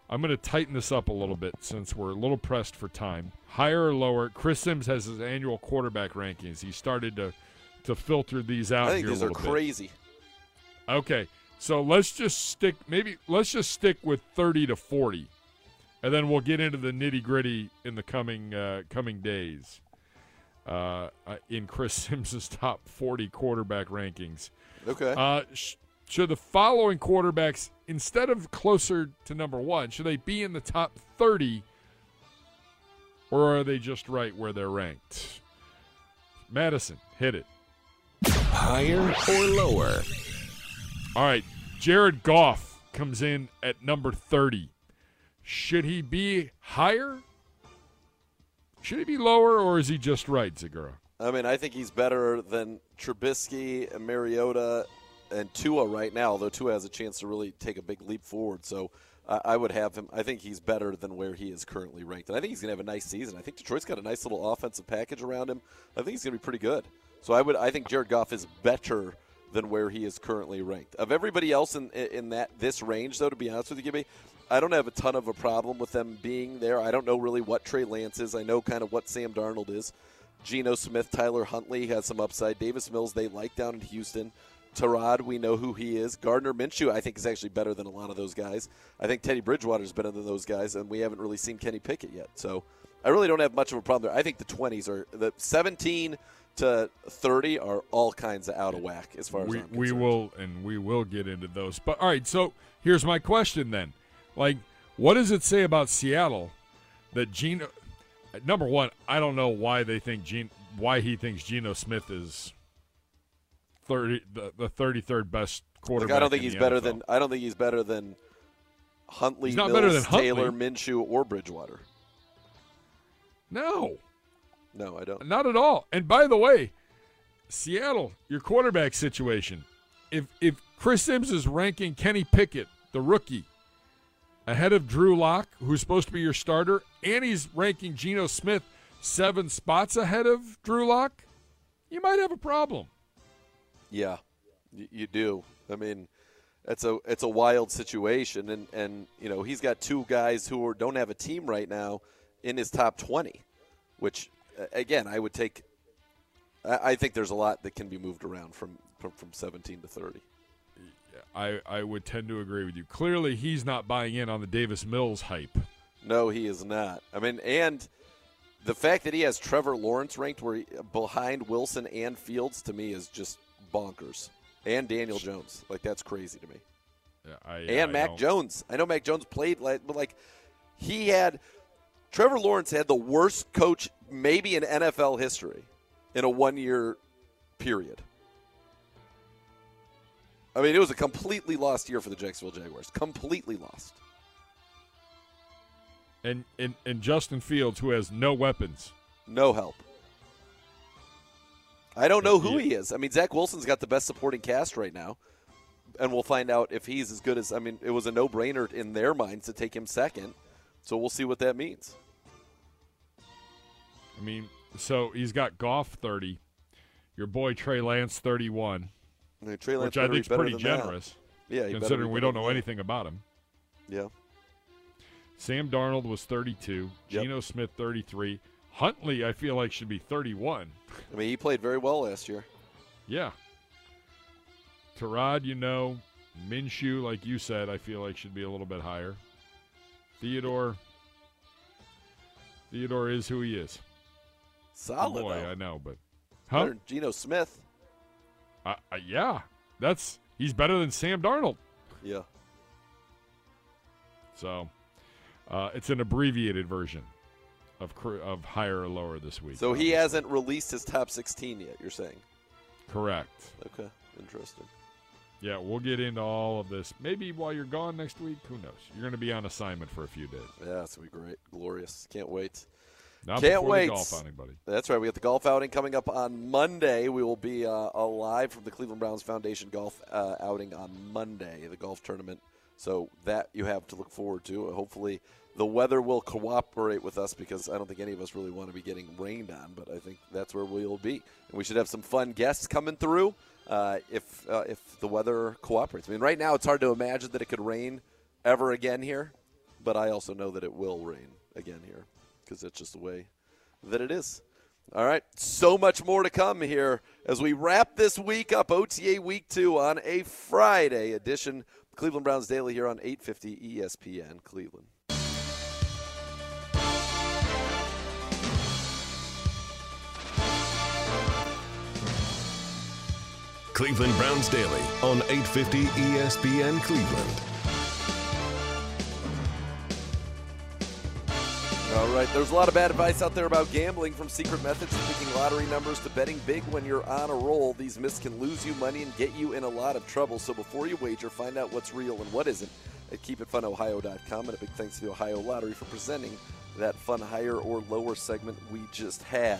I'm going to tighten this up a little bit since we're a little pressed for time. Higher or lower? Chris Sims has his annual quarterback rankings. He started to to filter these out I think these are little bit. crazy. Okay, so let's just stick. Maybe let's just stick with 30 to 40, and then we'll get into the nitty gritty in the coming uh, coming days. Uh, uh, in Chris Sims's top 40 quarterback rankings. Okay. Uh, sh- should the following quarterbacks, instead of closer to number one, should they be in the top 30, or are they just right where they're ranked? Madison, hit it. Higher or lower? All right, Jared Goff comes in at number 30. Should he be higher? Should he be lower, or is he just right, Zegura? I mean, I think he's better than Trubisky and Mariota and Tua right now, although Tua has a chance to really take a big leap forward. So uh, I would have him. I think he's better than where he is currently ranked. And I think he's going to have a nice season. I think Detroit's got a nice little offensive package around him. I think he's going to be pretty good. So I would. I think Jared Goff is better than where he is currently ranked. Of everybody else in in that this range, though, to be honest with you, Gibby, I don't have a ton of a problem with them being there. I don't know really what Trey Lance is. I know kind of what Sam Darnold is. Geno Smith, Tyler Huntley has some upside. Davis Mills, they like down in Houston. Tyrod, we know who he is. Gardner Minshew, I think, is actually better than a lot of those guys. I think Teddy Bridgewater is better than those guys, and we haven't really seen Kenny Pickett yet. So I really don't have much of a problem there. I think the 20s are the 17 to 30 are all kinds of out of whack as far as we, I'm we will and we will get into those. But all right, so here's my question then. Like, what does it say about Seattle that Geno? Number one, I don't know why they think Gene, why he thinks Geno Smith is thirty the, the thirty third best quarterback. I don't think in he's better NFL. than I don't think he's better than Huntley, He's not Mills, better than Huntley. Taylor, Minshew, or Bridgewater. No, No, I don't. not at all. And by the way, Seattle, your quarterback situation. If if Chris Sims is ranking Kenny Pickett, the rookie, ahead of Drew Lock, who's supposed to be your starter, and he's ranking Geno Smith seven spots ahead of Drew Lock, you might have a problem. Yeah, you do. I mean, it's a it's a wild situation, and and you know he's got two guys who are, don't have a team right now in his top twenty, which again I would take. I, I think there's a lot that can be moved around from from, from seventeen to thirty. I, I would tend to agree with you. Clearly, he's not buying in on the Davis Mills hype. No, he is not. I mean, and the fact that he has Trevor Lawrence ranked where he, behind Wilson and Fields to me is just bonkers. And Daniel Jones, like that's crazy to me. Yeah, I, and I Mac don't- Jones. I know Mac Jones played like, but like he had Trevor Lawrence had the worst coach maybe in NFL history in a one year period. I mean, it was a completely lost year for the Jacksonville Jaguars. Completely lost. And, and and Justin Fields, who has no weapons. No help. I don't know who he is. I mean, Zach Wilson's got the best supporting cast right now, and we'll find out if he's as good as. I mean, it was a no-brainer in their minds to take him second, so we'll see what that means. I mean, so he's got Goff thirty, your boy Trey Lance thirty one, I mean, Trey Lance which I think is pretty than that. generous. Yeah, better be considering we don't know anything about him. Yeah. Sam Darnold was thirty two, Yep. Geno Smith thirty three, Huntley I feel like should be thirty one. I mean, he played very well last year. Yeah. Tyrod, you know, Minshew, like you said, I feel like should be a little bit higher. Theodore. Theodore is who he is. Solid, boy, though. I know, but huh? Geno Smith. Uh, uh, yeah, that's he's better than Sam Darnold. Yeah. So, uh, it's an abbreviated version of of higher or lower this week. So he hasn't released his top 16 yet. You're saying? Correct. Okay, interesting. Yeah, we'll get into all of this. Maybe while you're gone next week, who knows? You're going to be on assignment for a few days. Yeah, it's gonna be great, glorious. Can't wait. Not Can't wait. the golf outing, buddy. That's right. We got the golf outing coming up on Monday. We will be uh, live from the Cleveland Browns Foundation golf uh, outing on Monday, the golf tournament. So that you have to look forward to. Hopefully, the weather will cooperate with us because I don't think any of us really want to be getting rained on. But I think that's where we'll be, and we should have some fun guests coming through uh, if uh, if the weather cooperates. I mean, right now it's hard to imagine that it could rain ever again here, but I also know that it will rain again here because that's just the way that it is. All right, so much more to come here as we wrap this week up, OTA Week Two on a Friday edition. Cleveland Browns Daily here on 850 ESPN Cleveland. Cleveland Browns Daily on 850 ESPN Cleveland. All right, there's a lot of bad advice out there about gambling from secret methods to picking lottery numbers to betting big when you're on a roll. These myths can lose you money and get you in a lot of trouble. So before you wager, find out what's real and what isn't at keepitfunohio.com. And a big thanks to the Ohio Lottery for presenting that fun higher or lower segment we just had.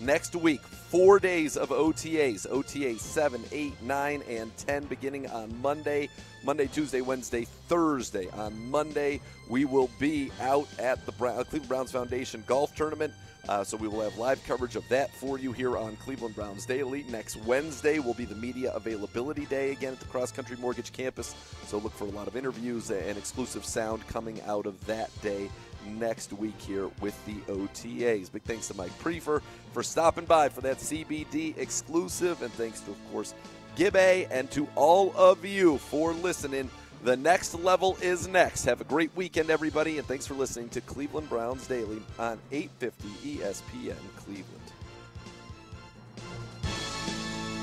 Next week, four days of OTAs. OTAs 7, 8, 9, and 10 beginning on Monday. Monday, Tuesday, Wednesday, Thursday. On Monday, we will be out at the Brown, Cleveland Browns Foundation Golf Tournament. Uh, so we will have live coverage of that for you here on Cleveland Browns Daily. Next Wednesday will be the media availability day again at the Cross Country Mortgage Campus. So look for a lot of interviews and exclusive sound coming out of that day next week here with the OTAs. Big thanks to Mike Priefer for stopping by for that CBD exclusive, and thanks to, of course, Gibbe and to all of you for listening. The next level is next. Have a great weekend, everybody, and thanks for listening to Cleveland Browns Daily on 850 ESPN Cleveland.